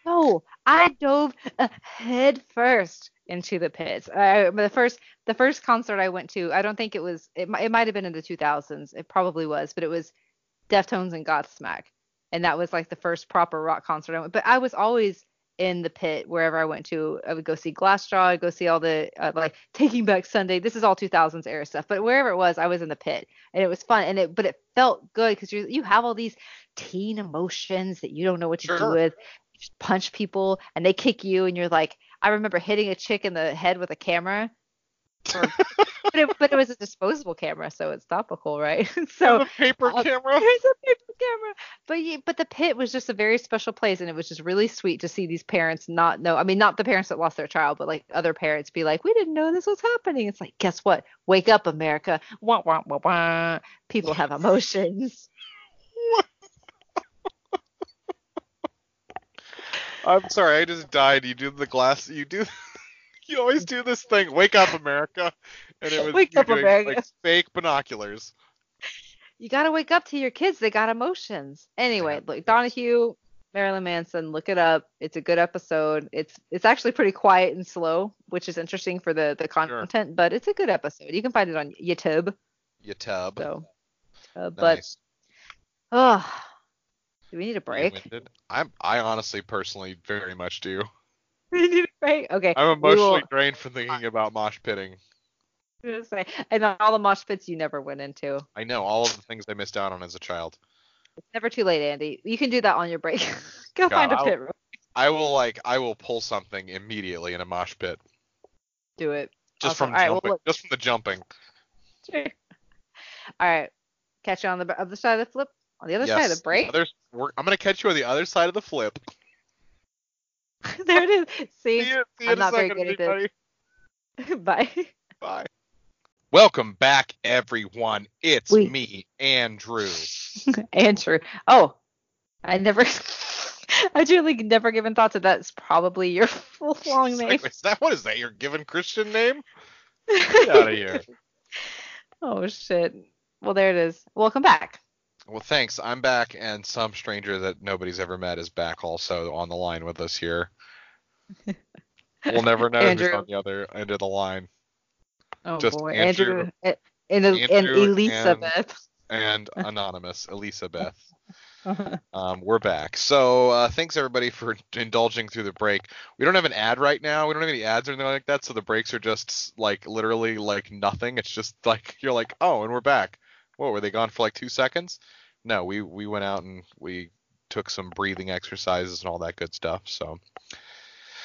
No, I dove head first into the pits. I, the first the first concert I went to, I don't think it was. It, it might have been in the 2000s. It probably was, but it was Deftones and Godsmack, and that was like the first proper rock concert I went. But I was always in the pit wherever I went to. I would go see Glassjaw, I'd go see all the uh, like Taking Back Sunday. This is all 2000s era stuff, but wherever it was, I was in the pit, and it was fun. And it, but it felt good because you you have all these teen emotions that you don't know what to sure. do with. You just punch people and they kick you, and you're like, I remember hitting a chick in the head with a camera. Or- but, it, but it was a disposable camera, so it's topical, right? So so the paper uh, camera. Here's a paper camera. But yeah, but the pit was just a very special place, and it was just really sweet to see these parents not know. I mean, not the parents that lost their child, but like other parents be like, "We didn't know this was happening." It's like, guess what? Wake up, America! Wah wah wah wah. People have emotions. I'm sorry, I just died. You do the glass. You do. You always do this thing. Wake up, America. And it was Wake up, doing, America. like fake binoculars. You gotta wake up to your kids. They got emotions. Anyway, look, Donahue, Marilyn Manson. Look it up. It's a good episode. It's it's actually pretty quiet and slow, which is interesting for the the content. But it's a good episode. You can find it on YouTube. YouTube. So, uh, but Nice. oh, do we need a break? I'm. I honestly, personally, very much do. We need a break. Okay. I'm we will- emotionally drained from thinking about mosh pitting. I was gonna say, and all the mosh pits you never went into. I know all of the things I missed out on as a child. It's never too late, Andy. You can do that on your break. Go God, find a I'll- pit. room. I will like. I will pull something immediately in a mosh pit Do it. just Awesome. from All right, well, jumping. just from the jumping. Sure. All right. Catch you on the other side of the flip. On the other side of the break. Others, we're, I'm gonna catch you on the other side of the flip. there it is. See? See you, see I'm not very good at everybody. Bye. Bye. Welcome back, everyone. It's Wait. me, Andrew. Andrew. Oh, I never. I truly never given thought to that's probably your full long name. like, is that what is that? Your given Christian name? Get out of here. oh shit. Well, there it is. Welcome back. Well, thanks. I'm back, and some stranger that nobody's ever met is back also on the line with us here. We'll never know who's on the other end of the line. Oh Just boy, Andrew- Andrew, and, and, and Elizabeth. And anonymous, Elizabeth. Um, we're back. So uh, thanks everybody for indulging through the break. We don't have an ad right now. We don't have any ads or anything like that. So the breaks are just like literally like nothing. It's just like you're like, oh, and we're back. Whoa, were they gone for like two seconds? No, we we went out and we took some breathing exercises and all that good stuff. So.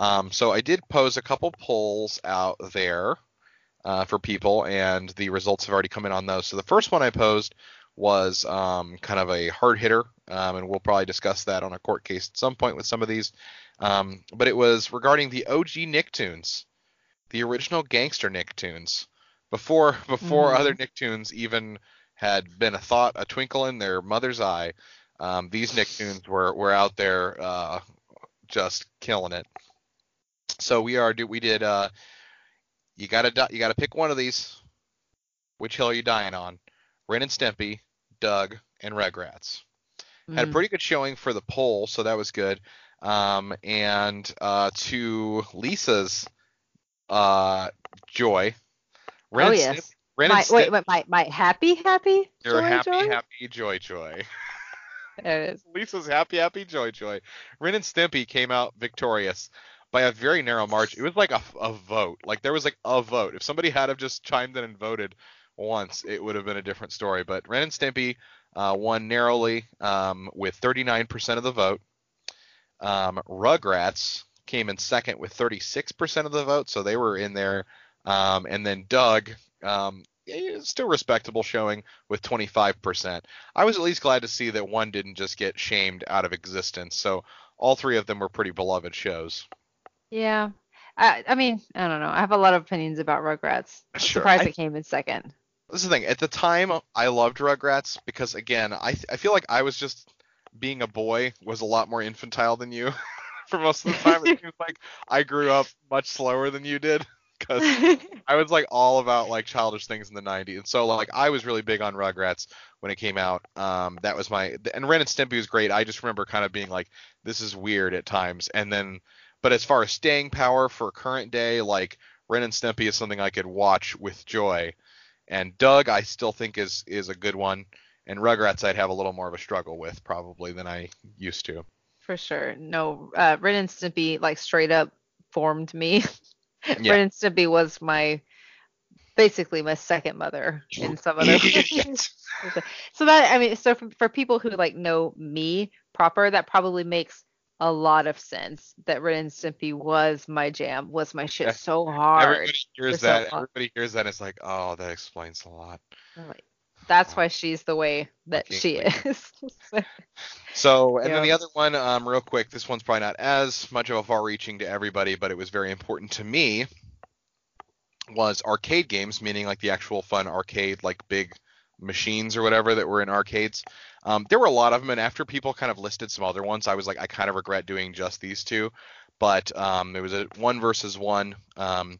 Um, so I did pose a couple polls out there uh, for people, and the results have already come in on those. So the first one I posed was um, kind of a hard hitter, um, and we'll probably discuss that on a court case at some point with some of these. Um, but it was regarding the OG Nicktoons, the original gangster Nicktoons, before before Mhm. other Nicktoons even had been a thought, a twinkle in their mother's eye. Um, these Nicktoons were were out there uh, just killing it. So we are do we did uh you gotta di- you gotta pick one of these. Which hill are you dying on? Ren and Stimpy, Doug, and Rugrats. Had a Mm. pretty good showing for the poll, so that was good. Um, and uh, to Lisa's uh, joy, Ren Oh and yes. Stimp- Ren My, and wait, wait, my, my happy, happy. you're joy, happy, joy? happy, joy, joy. There it is. Lisa's happy, happy, joy, joy. Ren and Stimpy came out victorious by a very narrow margin. It was like a, a vote. Like there was like a vote. If somebody had have just chimed in and voted once, it would have been a different story. But Ren and Stimpy uh, won narrowly um, with 39% of the vote. Um, Rugrats came in second with 36% of the vote, so they were in there. Um, and then Doug, um, eh, still respectable showing with 25%. I was at least glad to see that one didn't just get shamed out of existence. So all three of them were pretty beloved shows. Yeah. I, I mean, I don't know. I have a lot of opinions about Rugrats. I'm Sure. surprised I- it came in second. This is the thing. At the time, I loved Rugrats because, again, I I feel like I was just being a boy was a lot more infantile than you for most of the time. It seems like I grew up much slower than you did because I was like all about like childish things in the 90s. And so like I was really big on Rugrats when it came out. Um that was my and Ren and Stimpy was great. I just remember kind of being like this is weird at times. And then but as far as staying power for current day like Ren and Stimpy is something I could watch with joy, and Doug I still think is is a good one, and Rugrats I'd have a little more of a struggle with probably than I used to. For sure. No, uh, Ren and Stimpy like straight up formed me. Yeah. Ren and Stimpy was my basically my second mother in some other ways. so that I mean, so for, for people who like know me proper, that probably makes a lot of sense. That Ren and Stimpy was my jam, was my shit Yeah. so hard. Everybody hears for so that. Everybody hears that. And it's like, oh, that explains a lot. Like, That's why she's the way that Okay, she is. So, and then the other one, um, real quick, this one's probably not as much of a far-reaching to everybody, but it was very important to me. Was arcade games, meaning like the actual fun arcade, like big machines or whatever that were in arcades. Um, there were a lot of them, and after people kind of listed some other ones, I was like, I kind of regret doing just these two. But um, there was a one versus one. Um,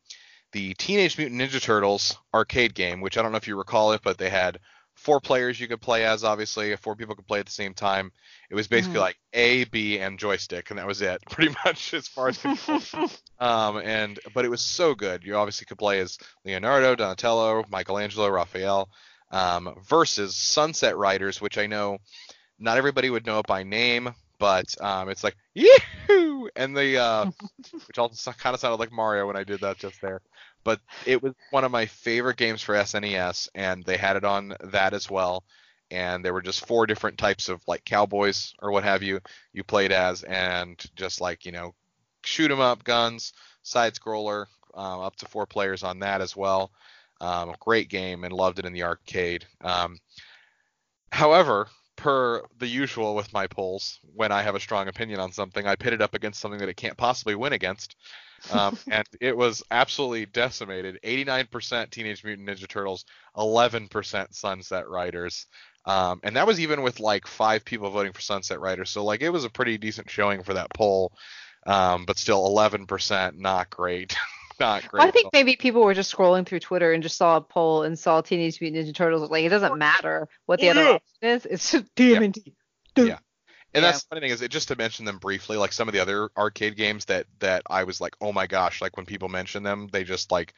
the Teenage Mutant Ninja Turtles arcade game, which I don't know if you recall it, but they had four players you could play as, obviously. Four people could play at the same time. It was basically Mhm. like A, B, and joystick, and that was it, pretty much as far as um, and but it was so good. You obviously could play as Leonardo, Donatello, Michelangelo, Raphael, um, versus Sunset Riders, which I know not everybody would know it by name, but um, it's like Yahoo! and the uh, which also kind of sounded like Mario when I did that just there. But it was one of my favorite games for SNES, and they had it on that as well. And there were just four different types of like cowboys or what have you you played as, and just like you know, shoot 'em up guns, side scroller, um, up to four players on that as well. Um, great game and loved it in the arcade. Um, however, per the usual with my polls, when I have a strong opinion on something, I pit it up against something that it can't possibly win against. Um, and it was absolutely decimated. 89% Teenage Mutant Ninja Turtles, 11% Sunset Riders. Um, and that was even with like five people voting for Sunset Riders. So like it was a pretty decent showing for that poll. Um, but still 11%, not great. not great. I think maybe people were just scrolling through Twitter and just saw a poll and saw Teenage Mutant Ninja Turtles. Like it doesn't matter what the other option is. It's just TMNT. Yeah. And Yeah. that's the funny thing is, it just to mention them briefly, like some of the other arcade games that that I was like, oh my gosh, like when people mention them, they just like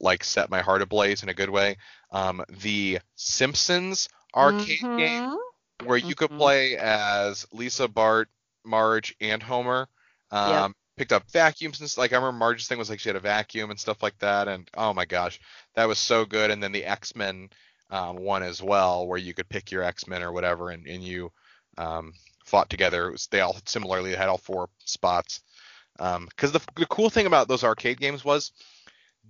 like set my heart ablaze in a good way. Um, the Simpsons arcade game Mhm. where you could Mhm. play as Lisa, Bart, Marge, and Homer. Um, Yep. Picked up vacuums and stuff. like I remember Marge's thing was like she had a vacuum and stuff like that, and oh my gosh, that was so good. And then the X Men um, one as well, where you could pick your X Men or whatever, and, and you um, fought together. It was, they all similarly had all four spots. Because the the cool thing about those arcade games was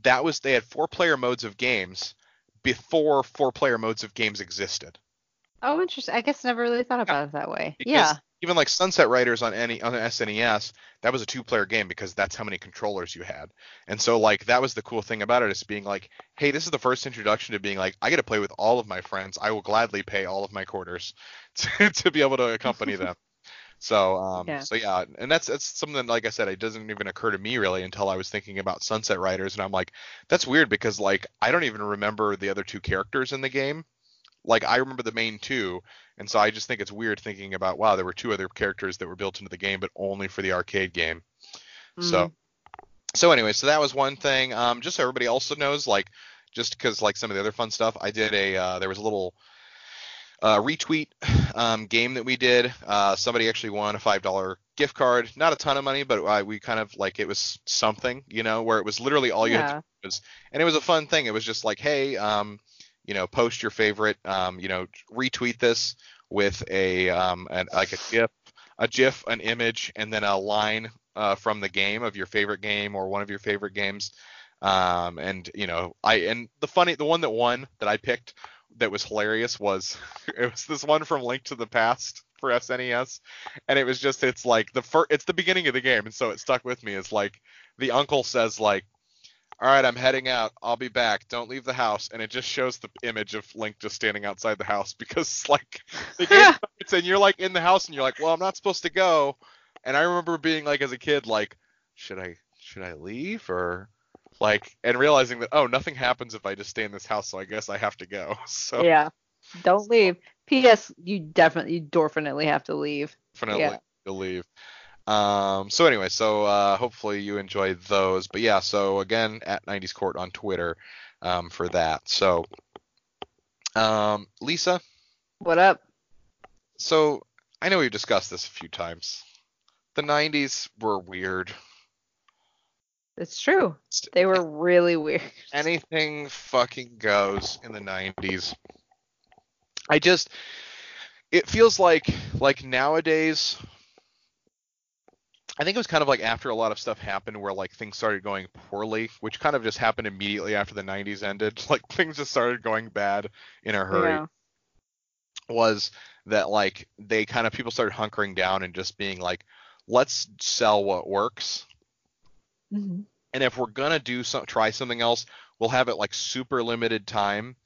that was they had four player modes of games before four player modes of games existed. Oh, interesting. I guess I never really thought about it that way. Because yeah. Even like Sunset Riders on any on SNES, that was a two-player game because that's how many controllers you had. And so like that was the cool thing about it is being like, hey, this is the first introduction to being like, I get to play with all of my friends. I will gladly pay all of my quarters to, to be able to accompany them. So um Yeah. so yeah, and that's that's something that, like I said, it doesn't even occur to me really until I was thinking about Sunset Riders and I'm like, that's weird because like I don't even remember the other two characters in the game. Like I remember the main two, and so I just think it's weird thinking about wow, there were two other characters that were built into the game, but only for the arcade game. So, Mm. so anyway, so that was one thing. Um, just so everybody also knows, like, just because like some of the other fun stuff, I did a uh, there was a little uh, retweet um, game that we did. Uh, somebody actually won a five dollar gift card, not a ton of money, but uh, we kind of like it was something, you know, where it was literally all you had to yeah. was and it was a fun thing. It was just like, hey, um, you know, post your favorite, um, you know, retweet this with a um, an, like a GIF, a GIF, an image, and then a line uh, from the game of your favorite game or one of your favorite games. Um, and you know, I and the funny, the one that won that I picked that was hilarious was it was this one from Link to the Past for SNES, and it was just it's like the first, it's the beginning of the game, and so it stuck with me. It's like the uncle says like all right, I'm heading out. I'll be back. Don't leave the house. And it just shows the image of Link just standing outside the house because like the game starts and you're like in the house and you're like, well, I'm not supposed to go. And I remember being like as a kid, like, should I should I leave or like and realizing that oh nothing happens if I just stay in this house, so I guess I have to go. So Yeah. Don't leave. P.S. You definitely, you definitely have to leave. definitely Yeah. to leave. Um, so anyway, so uh, hopefully you enjoyed those. But yeah, so again at 90s Court on Twitter um, for that. So um, Lisa, What up? so I know we've discussed this a few times. The 90s were weird. It's true. They were really weird. anything fucking goes in the 90s. I just it feels like like nowadays I think it was kind of like after a lot of stuff happened where like things started going poorly, which kind of just happened immediately after the 90s ended. Like things just started going bad in a hurry. Yeah. Was that like they kind of people started hunkering down and just being like let's sell what works Mhm. and if we're gonna do some try something else we'll have it like super limited time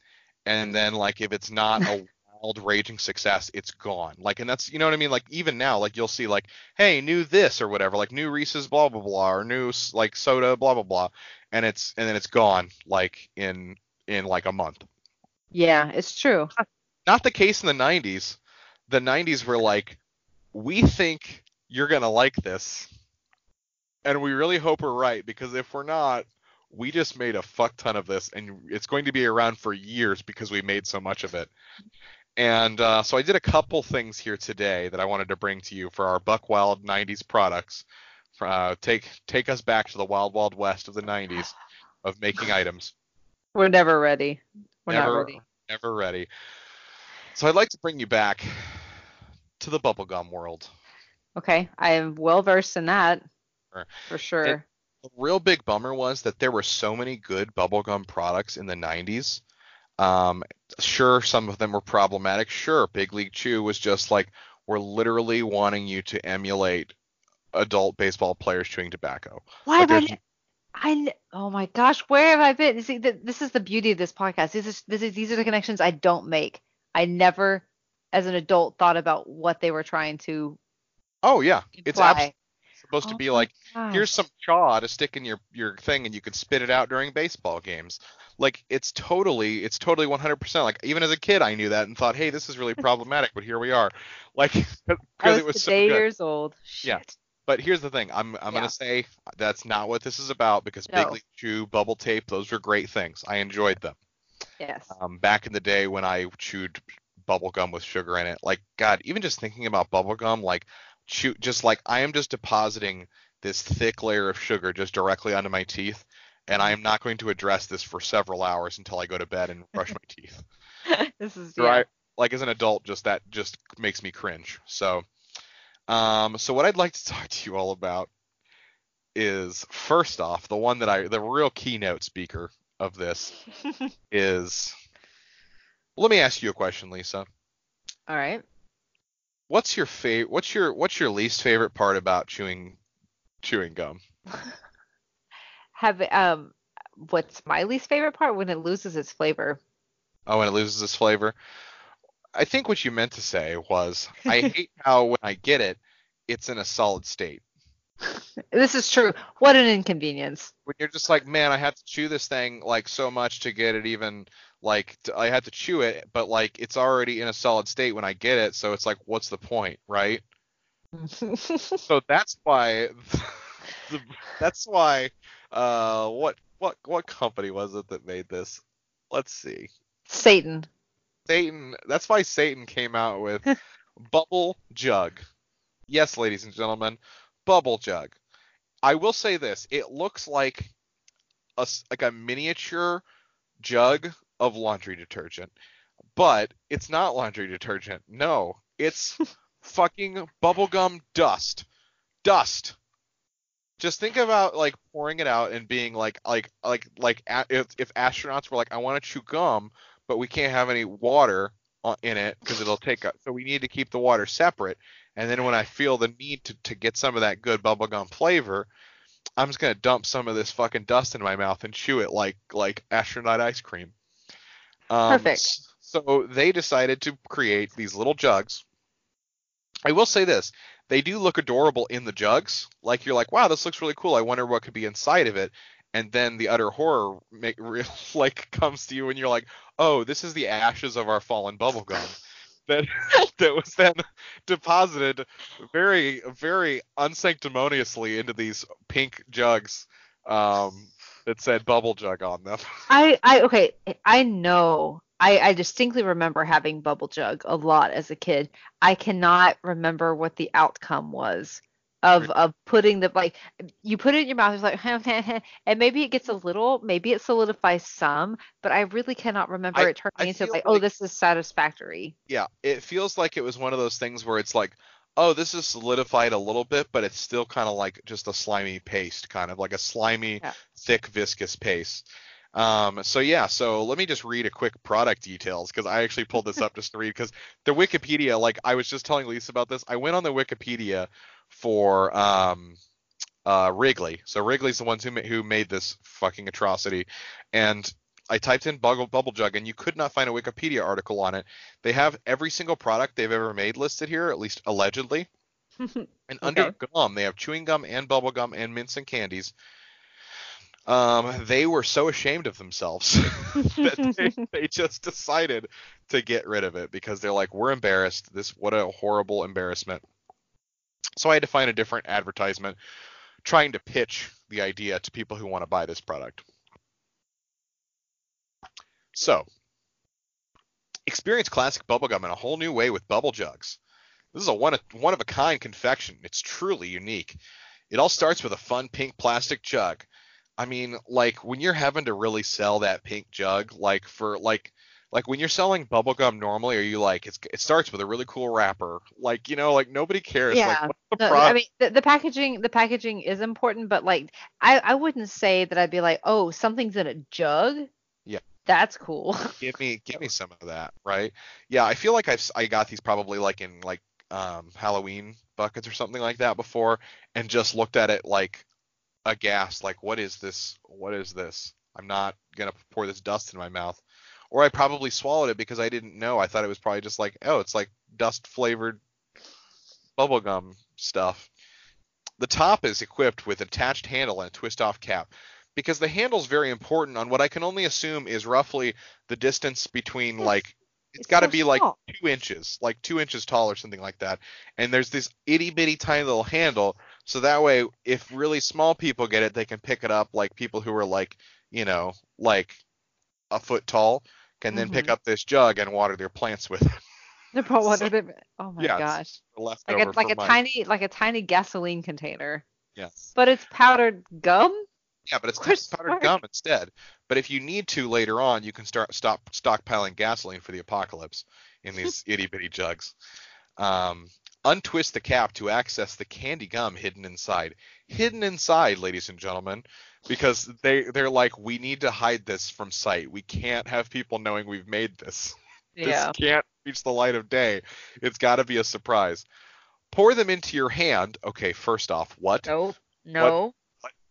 and then like if it's not a wild raging success it's gone. Like and that's you know what i mean? Like even now like you'll see like hey new this or whatever like new reese's blah blah blah or new like soda blah blah blah. And it's and then it's gone like in in like a month. Yeah, it's true. not the case in the 90s the 90s were like we think you're gonna like this and we really hope we're right because if we're not we just made a fuck ton of this and it's going to be around for years because we made so much of it and uh, so i did a couple things here today that i wanted to bring to you for our buck wild 90s products uh, take take us back to the wild wild west of the 90s of making items We're never ready. We're Never- not ready. never ready so i'd like to bring you back to the bubblegum world Okay, I am well versed in that. Sure. For sure. the real big bummer was that there were so many good bubblegum products in the 90s. Um, sure, some of them were problematic. Sure, Big League Chew was just like, we're literally wanting you to emulate adult baseball players chewing tobacco. Why Like, have I? I oh my gosh, where have I been? See, th- this is the beauty of this podcast. This is, this is these are the connections I don't make. I never, as an adult, thought about what they were trying to Oh, yeah. It's imply. Supposed to Oh be like, here's some chaw to stick in your, your thing and you can spit it out during baseball games. Like, it's totally, it's totally 100%. Like, even as a kid, I knew that and thought, hey, this is really problematic, but here we are. Like, because it was so good. years old. Yeah. But here's the thing. I'm I'm Yeah. gonna say that's not what this is about because Big League Chew, Bubble Tape, those were great things. I enjoyed them. Yes. Um, back in the day when I chewed bubble gum with sugar in it, like God, even just thinking about bubble gum, like chew, just like I am just depositing this thick layer of sugar just directly onto my teeth, and I am not going to address this for several hours until I go to bed and brush my teeth. this is Right. yeah. Like as an adult, just that just makes me cringe. So, um, so what I'd like to talk to you all about is first off the one that I, the real keynote speaker of this is. Let me ask you a question, Lisa. All right. What's your favorite? What's your what's your least favorite part about chewing chewing gum? Have um, what's my least favorite part when it loses its flavor? Oh, when it loses its flavor. I think what you meant to say was I hate how when I get it, it's in a solid state. This is true. What an inconvenience. when you're just like, man, I have to chew this thing like so much to get it even like I had to chew it, but like it's already in a solid state when I get it, so it's like, what's the point, right? So that's why, the, that's why, uh, what what what company was it that made this? Let's see, Satan. Satan. That's why Satan came out with Bubble Jug. Yes, ladies and gentlemen, Bubble Jug. I will say this: it looks like a like a miniature jug of laundry detergent, but it's not laundry detergent. No, it's fucking bubblegum dust. Dust. Just think about like pouring it out and being like like like like a- if, if astronauts were like, I want to chew gum, but we can't have any water on- in it because it'll take up. So we need to keep the water separate. And then when I feel the need to, to get some of that good bubblegum flavor, I'm just gonna dump some of this fucking dust in my mouth and chew it like like astronaut ice cream. Um, Perfect. So they decided to create these little jugs. I will say this: they do look adorable in the jugs. Like you're like, wow, this looks really cool. I wonder what could be inside of it. And then the utter horror make, like comes to you, and you're like, oh, this is the ashes of our fallen bubblegum. that that was then deposited very very unsanctimoniously into these pink jugs um, that said bubble jug on them. I, I okay, I know. I, I distinctly remember having bubble jug a lot as a kid. I cannot remember what the outcome was of hmm. of putting the like you put it in your mouth it's like and maybe it gets a little maybe it solidifies some but i really cannot remember I- it turning into feel like, oh this is satisfactory Yeah, it feels like it was one of those things where it's like, oh, this is solidified a little bit, but it's still kind of like just a slimy paste, kind of like a slimy, Yeah. thick, viscous paste. Um, so yeah, so let me just read a quick product details because I actually pulled this up just to read because the Wikipedia, like I was just telling Lisa about this. I went on the Wikipedia for um, uh, Wrigley. So Wrigley's the ones who ma- who made this fucking atrocity, and I typed in bubble, bubble jug, and you could not find a Wikipedia article on it. They have every single product they've ever made listed here, at least allegedly. And under gum, they have chewing gum and bubble gum and mints and candies. Um, they were so ashamed of themselves that they, they just decided to get rid of it because they're like, we're embarrassed. This what a horrible embarrassment. So I had to find a different advertisement trying to pitch the idea to people who want to buy this product. So, experience classic bubblegum in a whole new way with bubble jugs. This is a one of, one of a kind confection. It's truly unique. It all starts with a fun pink plastic jug. I mean, like when you're having to really sell that pink jug, like for like like when you're selling bubblegum normally, are you like it's it starts with a really cool wrapper? Like, you know, like nobody cares. Like Yeah. what's the No, I mean the, the packaging the packaging is important, but like I, I wouldn't say that I'd be like, oh, something's in a jug. That's cool. give me give me some of that, right? Yeah, I feel like I've I got these probably like in like um Halloween buckets or something like that before and just looked at it like aghast like what is this? What is this? I'm not to pour this dust in my mouth. Or I probably swallowed it because I didn't know. I thought it was probably just like, oh, it's like dust flavored bubblegum stuff. The top is equipped with attached handle and a twist off cap because the handle's very important on what I can only assume is roughly the distance between Yes. like it's got to so be like small. two inches, like two inches tall or something like that. And there's this itty bitty tiny little handle, so that way if really small people get it, they can pick it up. Like people who are like you know like a foot tall can then pick Mhm. up this jug and water their plants with it. What So- oh my yeah, gosh. it's Like a like a mine. tiny like a tiny gasoline container. yes. But it's powdered gum? Yeah, but it's We're powdered smart. gum instead. But if you need to later on, you can start stop stockpiling gasoline for the apocalypse in these itty bitty jugs. Um, untwist the cap to access the candy gum hidden inside. Hidden inside, ladies and gentlemen, because they they're like, we need to hide this from sight. We can't have people knowing we've made this. Yeah. This can't reach the light of day. It's got to be a surprise. Pour them into your hand. Okay, first off, what? Nope. No.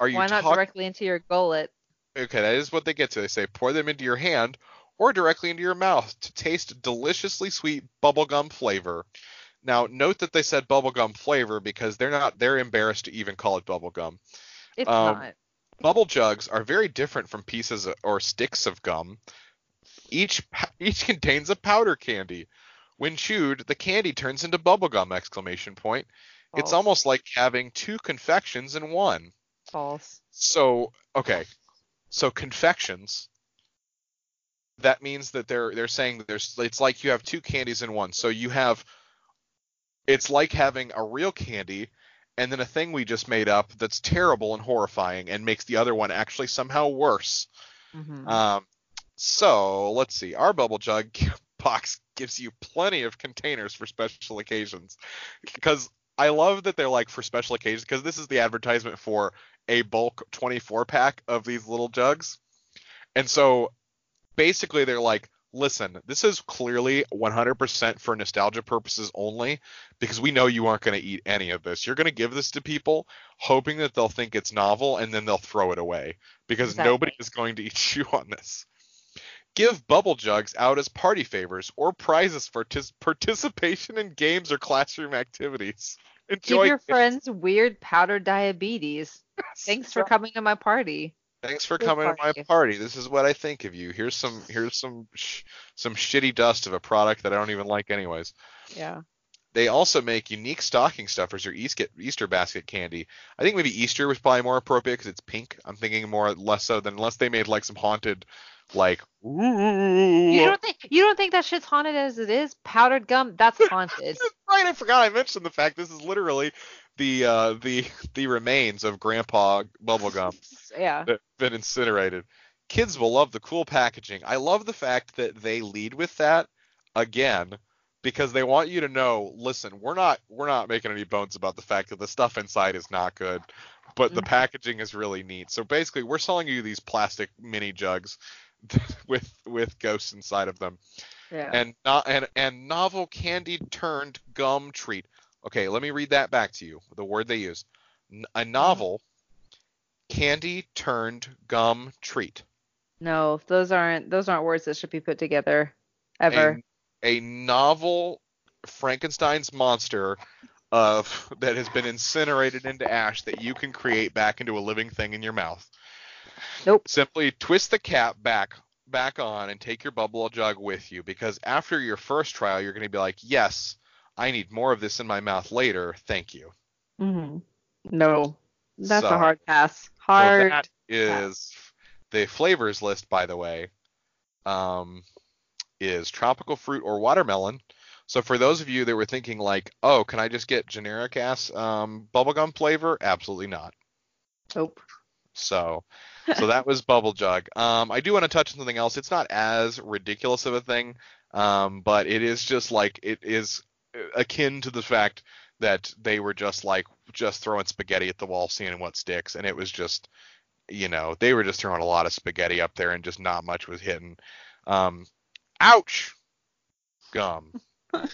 Are you Why not talking? directly into your gullet? Okay, that is what they get to. They say pour them into your hand or directly into your mouth to taste deliciously sweet bubblegum flavor. Now, note that they said bubblegum flavor because they're not they're embarrassed to even call it bubblegum. It's Um, not. Bubble jugs are very different from pieces or sticks of gum. Each each contains a powder candy. When chewed, the candy turns into bubblegum exclamation point. It's False. almost like having two confections in one. False. So okay, so confections. That means that they're they're saying that there's it's like you have two candies in one. So you have it's like having a real candy and then a thing we just made up that's terrible and horrifying and makes the other one actually somehow worse. Mhm. Um, so let's see. Our bubble jug box gives you plenty of containers for special occasions. Because I love that they're like for special occasions. Because this is the advertisement for a bulk 24 pack of these little jugs. And so basically they're like, listen, this is clearly 100% for nostalgia purposes only because we know you aren't going to eat any of this. You're going to give this to people hoping that they'll think it's novel and then they'll throw it away because Exactly. nobody is going to eat you on this. Give bubble jugs out as party favors or prizes for tis- participation in games or classroom activities. Give Enjoy your friends weird powder diabetes. Thanks for coming to my party. Thanks for Good coming to my party. party. This is what I think of you. Here's some here's some sh- some shitty dust of a product that I don't even like anyways. Yeah. They also make unique stocking stuffers or Easter, Easter basket candy. I think maybe Easter was probably more appropriate because it's pink. I'm thinking more less so than unless they made like some haunted, like You don't think you don't think that shit's haunted as it is? Powdered gum, that's haunted. right. I forgot I mentioned the fact this is literally the uh, the the remains of Grandpa Bubblegum yeah. that been incinerated. Kids will love the cool packaging. I love the fact that they lead with that again because they want you to know, listen, we're not we're not making any bones about the fact that the stuff inside is not good, but the Mhm. packaging is really neat. So basically, we're selling you these plastic mini jugs with with ghosts inside of them Yeah. and not and and novel candy turned gum treat. Okay, let me read that back to you. The word they use. A novel candy turned gum treat. no, those aren't those aren't words that should be put together ever. A novel Frankenstein's monster of that has been incinerated into ash that you can create back into a living thing in your mouth. Nope. Simply twist the cap back back on and take your bubble jug with you because after your first trial you're going to be like, "Yes, I need more of this in my mouth later. Thank you." hmm No. That's So- a hard pass. So Hard. that is the flavors list, by the way, um, is tropical fruit or watermelon. So for those of you that were thinking like, oh, can I just get generic ass um, bubblegum flavor? Absolutely not. Nope. So, so that was Bubble Jug. Um, I do want to touch on something else. It's not as ridiculous of a thing, um, but it is just like it is akin to the fact that they were just like just throwing spaghetti at the wall, seeing what sticks, and it was just, you know, they were just throwing a lot of spaghetti up there, and just not much was hitting. Um, ouch, gum.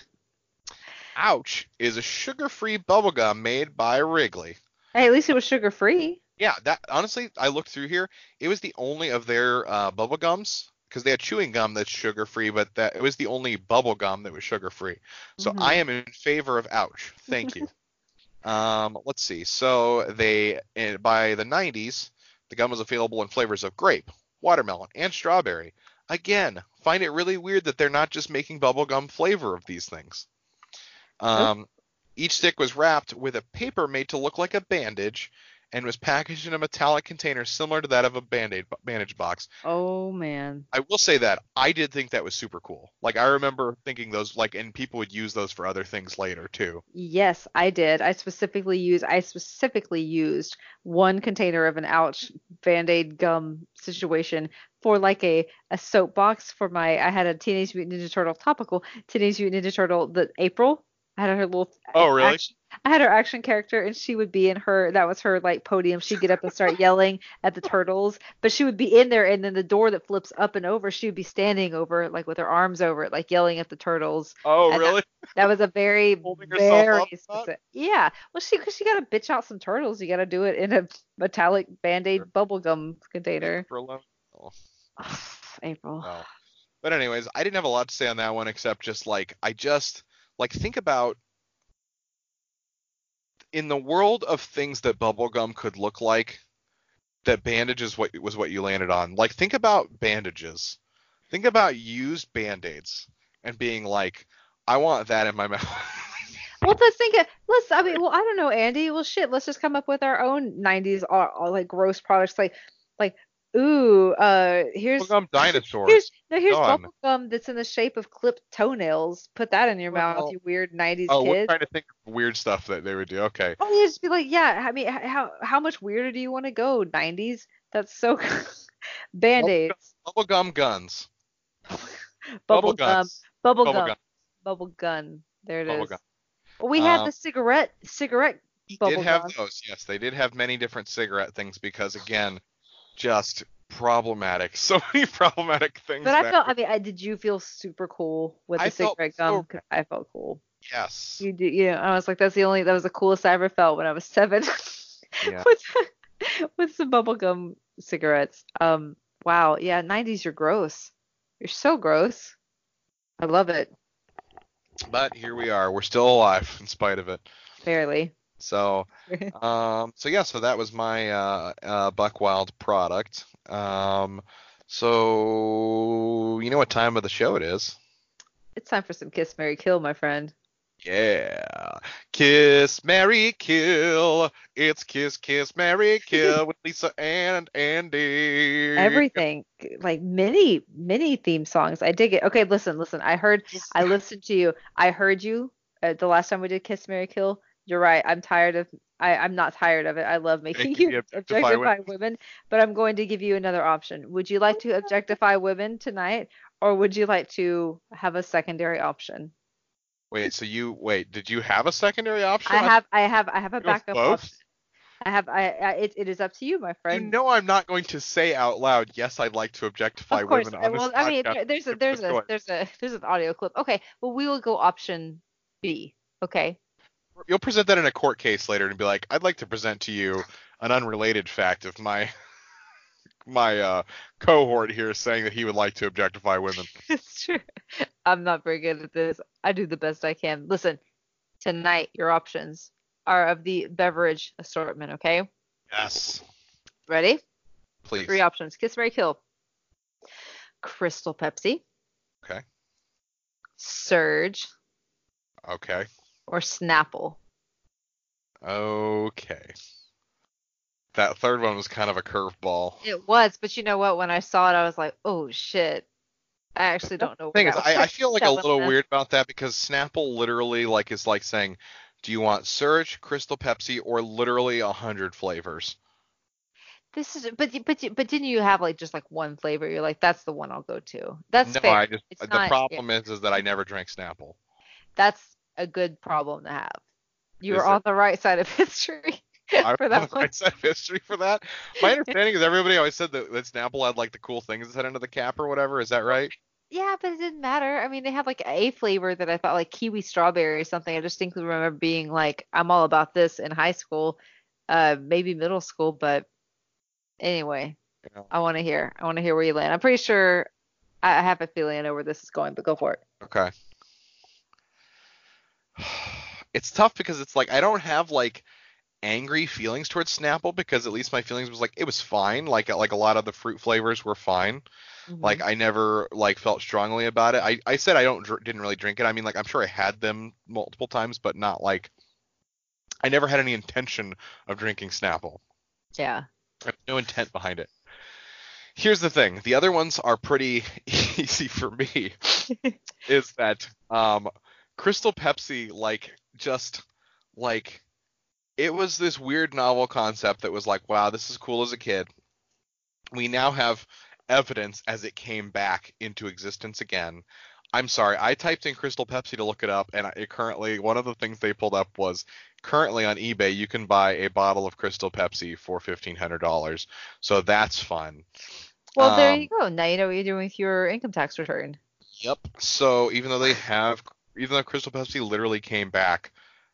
Ouch is a sugar-free bubblegum made by Wrigley. Hey, at least it was sugar free. Yeah, that honestly, I looked through here. It was the only of their uh, bubble gums because they had chewing gum that's sugar free, but that it was the only bubble gum that was sugar free. So Mhm. I am in favor of ouch. Thank you. um, let's see. So they eh, by the 90s, the gum was available in flavors of grape, watermelon, and strawberry. Again, find it really weird that they're not just making bubble gum flavor of these things. Um, each stick was wrapped with a paper made to look like a bandage and was packaged in a metallic container similar to that of a band-aid bandage box. Oh man. I will say that I did think that was super cool. Like I remember thinking those like and people would use those for other things later too. Yes, I did. I specifically used I specifically used one container of an ouch Band-Aid gum situation for like a a soap box for my I had a Teenage Mutant Ninja Turtle topical Teenage Mutant Ninja Turtle the April. I had her little Oh, really? action- I had her action character and she would be in her that was her like podium. She'd get up and start yelling at the turtles, but she would be in there and then the door that flips up and over, she would be standing over it like with her arms over it, like yelling at the turtles. Oh, And really? That was a very, very specific. Yeah. Well, she because she got to bitch out some turtles. You got to do it in a metallic Band-Aid bubblegum container. For a oh, April. no. But anyways, I didn't have a lot to say on that one except just like I just like think about in the world of things that bubblegum could look like that bandages what was what you landed on. Like think about bandages. Think about used band-aids and being like, I want that in my mouth. Well, let's think. Of, let's. I mean, well, I don't know, Andy. Well, shit. Let's just come up with our own '90s all, all, like gross products. Like, like, ooh, uh, here's bubblegum dinosaurs. here's no here's Done. bubble gum that's in the shape of clipped toenails. Put that in your Well, mouth, you weird '90s oh, we're kid. trying to think of weird stuff that they would do. Okay. Oh, you just be like, yeah. I mean, how how much weirder do you want to go? '90s. That's so. Band-aids, Bubblegum guns. bubble Bubble gum, guns. bubble gum. Bubble gum, gum. bubble gun. There it Bubble is. gum. Well, we had Um, the cigarette cigarette bubble did have gum. those. Yes, they did have many different cigarette things because again, just problematic. So many problematic things. But I back felt, I mean, I, did you feel super cool with the I cigarette so I felt cool. yes. You do, you know, I was like, that's the only, that was the coolest I ever felt when I was seven Yeah. with, with some bubblegum cigarettes. Um, wow. Yeah. 90s, you're gross. You're so gross. I love it. But here we are. We're still alive in spite of it. Barely. So, um, so yeah, so that was my uh, uh, Buckwild product. Um, so you know what time of the show it is? It's time for some Kiss Mary Kill, my friend. Yeah. Kiss, Mary, kill. It's Kiss, Kiss, Mary, kill with Lisa and Andy. Everything. Like many, many theme songs. I dig it. Okay, listen, listen. I heard, I listened to you. I heard you uh, the last time we did Kiss, Mary, Kill. You're right. I'm tired of, I, I'm not tired of it. I love making Making you you objectify objectify women. women, but I'm going to give you another option. Would you like to objectify women tonight, or would you like to have a secondary option? Wait, so you wait? Did you have a secondary option? I have, I have, I have a backup both? option. I have, I, I it, it is up to you, my friend. You know I'm not going to say out loud. Yes, I'd like to objectify of course. women I- on this well, I mean, there's a there's a there's a there's an audio clip. Okay, well we will go option B. Okay. You'll present that in a court case later and be like, I'd like to present to you an unrelated fact of my my uh, cohort here saying that he would like to objectify women. it's true. I'm not very good at this. I do the best I can. Listen, tonight your options are of the beverage assortment. Okay. Yes, Ready? please. Three options: Kiss, Mary, Kill. Crystal Pepsi. Okay. Surge Okay. Or Snapple. Okay. That third one was kind of a curveball. It was, but you know what? When I saw it, I was like, "Oh shit!" I actually don't know. thing is, I, I feel like a little weird about that because Snapple literally like is like saying, do you want Surge, Crystal Pepsi, or literally a hundred flavors? This is, but but but didn't you have like just like one flavor? You're like, that's the one I'll go to. That's no, fair. I just It's the not- yeah. problem is is that I never drank Snapple. That's a good problem to have. You Is were it? on the right side of history I for that the one. right side of history for that. My understanding is everybody always said that, that Snapple had like the cool things set into the cap or whatever. Is that right? Yeah, but it didn't matter. I mean, they had like a flavor that I thought like kiwi strawberry or something. I distinctly remember being like, I'm all about this in high school, uh, maybe middle school, but anyway, know? I want to hear. I want to hear where you land. I'm pretty sure I have a feeling I know where this is going, but go for it. Okay. It's tough because it's like I don't have like angry feelings towards Snapple because at least my feelings was like it was fine. Like like a lot of the fruit flavors were fine. Mhm. Like I never like felt strongly about it. I I said I don't dr- didn't really drink it. I mean like I'm sure I had them multiple times, but not like I never had any intention of drinking Snapple. yeah. I have no intent behind it. Here's the thing: the other ones are pretty easy for me. is that um, Crystal Pepsi like just like it was this weird novel concept that was like, wow, this is cool as a kid. We now have evidence as it came back into existence again. I'm sorry, I typed in Crystal Pepsi to look it up, and it currently one of the things they pulled up was currently on eBay you can buy a bottle of Crystal Pepsi for fifteen hundred dollars. So that's fun. Well, there Um, you go. Now you know what you're doing with your income tax return. Yep. So even though they have, even though Crystal Pepsi literally came back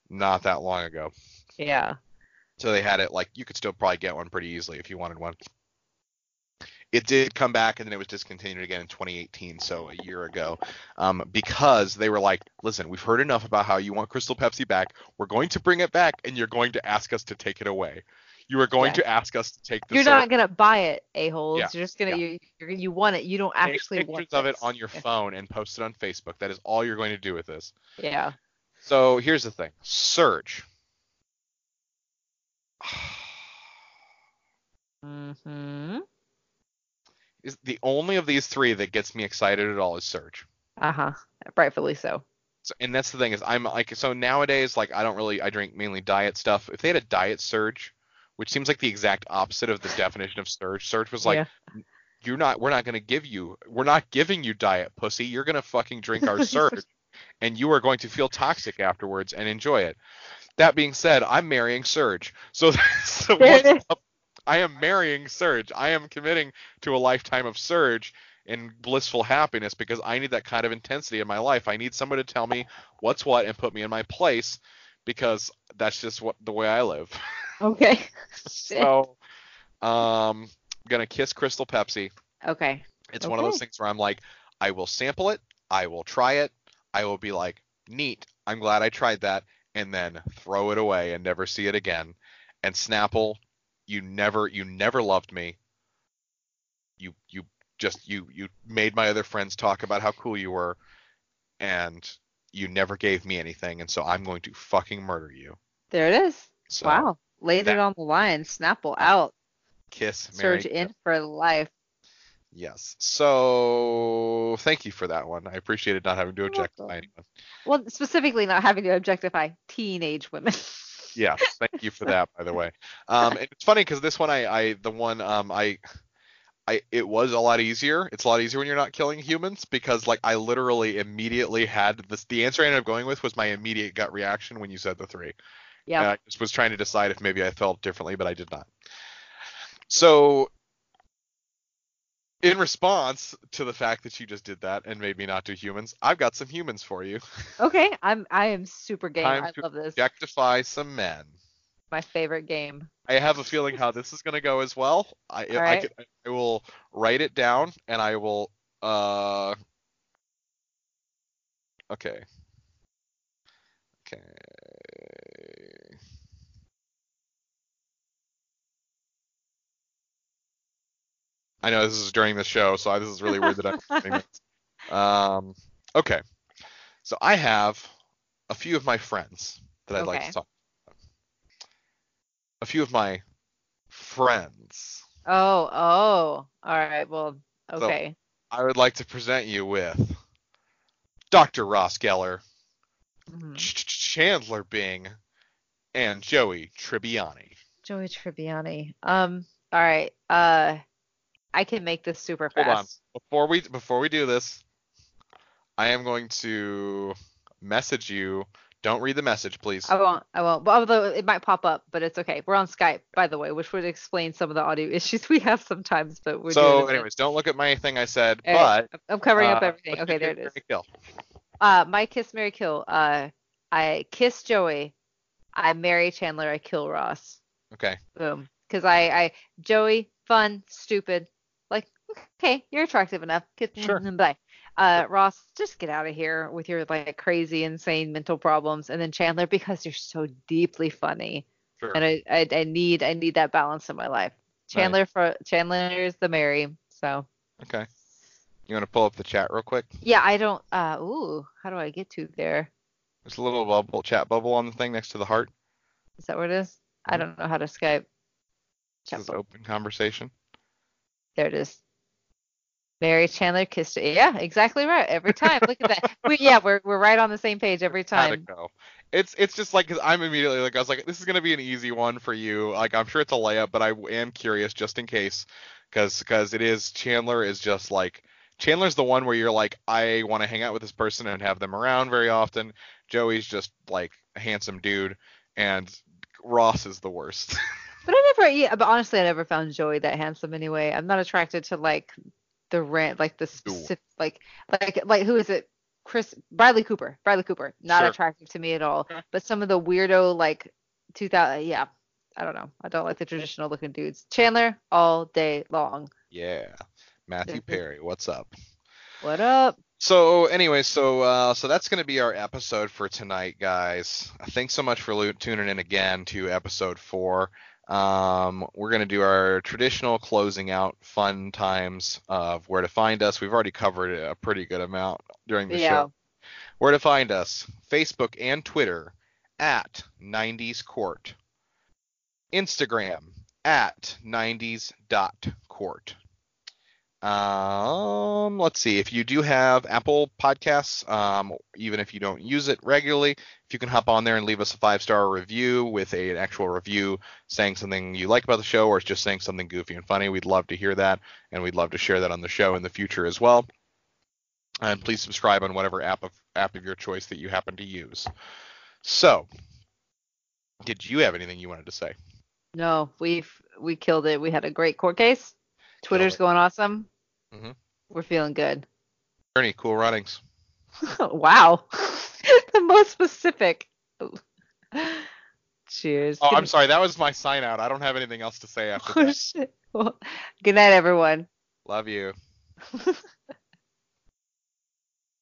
not that long ago, Yeah. so they had it like you could still probably get one pretty easily if you wanted one. It did come back and then it was discontinued again in 2018, so a year ago, um, because they were like, "Listen, we've heard enough about how you want Crystal Pepsi back. We're going to bring it back, and you're going to ask us to take it away. You are going Yeah. to ask us to take the You're not gonna buy it, a holes. Yeah, You're just gonna yeah. you you're, want it. You don't take actually pictures want of it on your phone and post it on Facebook. That is all you're going to do with this." Yeah. So here's the thing Surge. Mm-hmm. is the only of these three that gets me excited at all is Surge. Uh-huh. Rightfully so. So, and that's the thing is I'm like so nowadays like I don't really I drink mainly diet stuff. If they had a diet Surge, which seems like the exact opposite of the definition of Surge, Surge was like yeah. you're not we're not going to give you we're not giving you diet pussy. You're going to fucking drink our Surge and you are going to feel toxic afterwards and enjoy it. That being said, I'm marrying Surge. So, so what's up? I am marrying Surge. I am committing to a lifetime of Surge and blissful happiness because I need that kind of intensity in my life. I need someone to tell me what's what and put me in my place because that's just what the way I live. Okay. so, um, I'm gonna kiss Crystal Pepsi. Okay. It's one of those things where I'm like, I will sample it, I will try it, I will be like, neat, I'm glad I tried that, and then throw it away and never see it again. And Snapple, you never you never loved me. You you just you you made my other friends talk about how cool you were and you never gave me anything and so I'm going to fucking murder you. There it is. So wow. Laid that- it on the line. Snapple out. kiss Mary. Surge in for life. Yes. So thank you for that one. I appreciated not having to objectify anyone. Well, specifically not having to objectify teenage women. Yes, thank you for that, by the way. Um, and it's funny because this one, I, I, the one, um, I, I, it was a lot easier. It's a lot easier when you're not killing humans because, like, I literally immediately had this. The answer I ended up going with was my immediate gut reaction when you said the three. And yeah. I just was trying to decide if maybe I felt differently, but I did not. So, in response to the fact that you just did that and made me not do humans, I've got some humans for you. Okay. I'm I am super game. Time I love this. Objectify some men. My favorite game. I have a feeling how this is going to go as well. I, I, right. could, I will write it down and I will. Uh, okay. Okay. I know this is during the show, so I, this is really weird that I'm doing this. Um, okay. So I have a few of my friends that I'd like to talk about. A few of my friends. Oh, oh. All right. Well, okay. I would like to present you with Dr. Ross Geller, Mhm. Ch- Ch- Chandler Bing, and Joey Tribbiani. Joey Tribbiani. Um. All right. Uh, I can make this super Hold on. fast. Before we before we do this, I am going to message you. Don't read the message, please. I won't. I won't. But although it might pop up, but it's okay. We're on Skype, by the way, which would explain some of the audio issues we have sometimes. But we're so, anyways, don't look at my thing I said, All right, but I'm covering up uh, everything. Okay, there it is. Kill. Uh, my kiss, Mary kill. Uh, I kiss Joey. I marry Chandler. I kill Ross. Okay. Boom. Because I, I, Joey, fun, stupid. Okay, you're attractive enough. Kiss, Sure. Bye. Uh, Ross, just get out of here with your like crazy, insane mental problems. And then Chandler, because you're so deeply funny, Sure. and I, I, I need, I need that balance in my life. Chandler for Chandler's the Mary. So Okay. You want to pull up the chat real quick? yeah, I don't. Uh, ooh, how do I get to there? There's a little bubble chat bubble on the thing next to the heart. Is that what it is? I Mhm. don't know how to Skype. Chat says bubble. open conversation. There it is. Mary Chandler kissed. It. Yeah, exactly right. Every time. Look at that. We, yeah, we're we're right on the same page every time. go? It's it's just like 'cause I'm immediately like I was like this is gonna be an easy one for you. Like I'm sure it's a layup, but I am curious just in case, because because it is Chandler is just like Chandler's the one where you're like I want to hang out with this person and have them around very often. Joey's just like a handsome dude, and Ross is the worst. But I never. Yeah, but honestly, I never found Joey that handsome anyway. I'm not attracted to like the rant, like the specific, like like like who is it? Chris Bradley Cooper. Bradley Cooper. Not Sure. attractive to me at all. Okay. But some of the weirdo like 2000. Yeah, I don't know. I don't like the traditional looking dudes. Chandler all day long. yeah, Matthew. Perry, what's up? What up? So anyway, so uh, so that's going to be our episode for tonight, guys. Thanks so much for lo- tuning in again to episode four. Um, we're going to do our traditional closing out fun times of where to find us. We've already covered a pretty good amount during the Yeah. show. Where to find us? Facebook and Twitter at 90s Court. Instagram at 90s.court. Um, let's see. If you do have Apple Podcasts, um, even if you don't use it regularly, if you can hop on there and leave us a five star review with a, an actual review saying something you like about the show or just saying something goofy and funny, we'd love to hear that, and we'd love to share that on the show in the future as well. And please subscribe on whatever app of app of your choice that you happen to use. So, did you have anything you wanted to say? No, we've we killed it. We had a great court case. Twitter's going awesome. Mhm. We're feeling good. Ernie, cool runnings. wow, the most specific. Cheers. Oh, I'm sorry. That was my sign out. I don't have anything else to say after Oh, that. shit. Well, good night, everyone. Love you.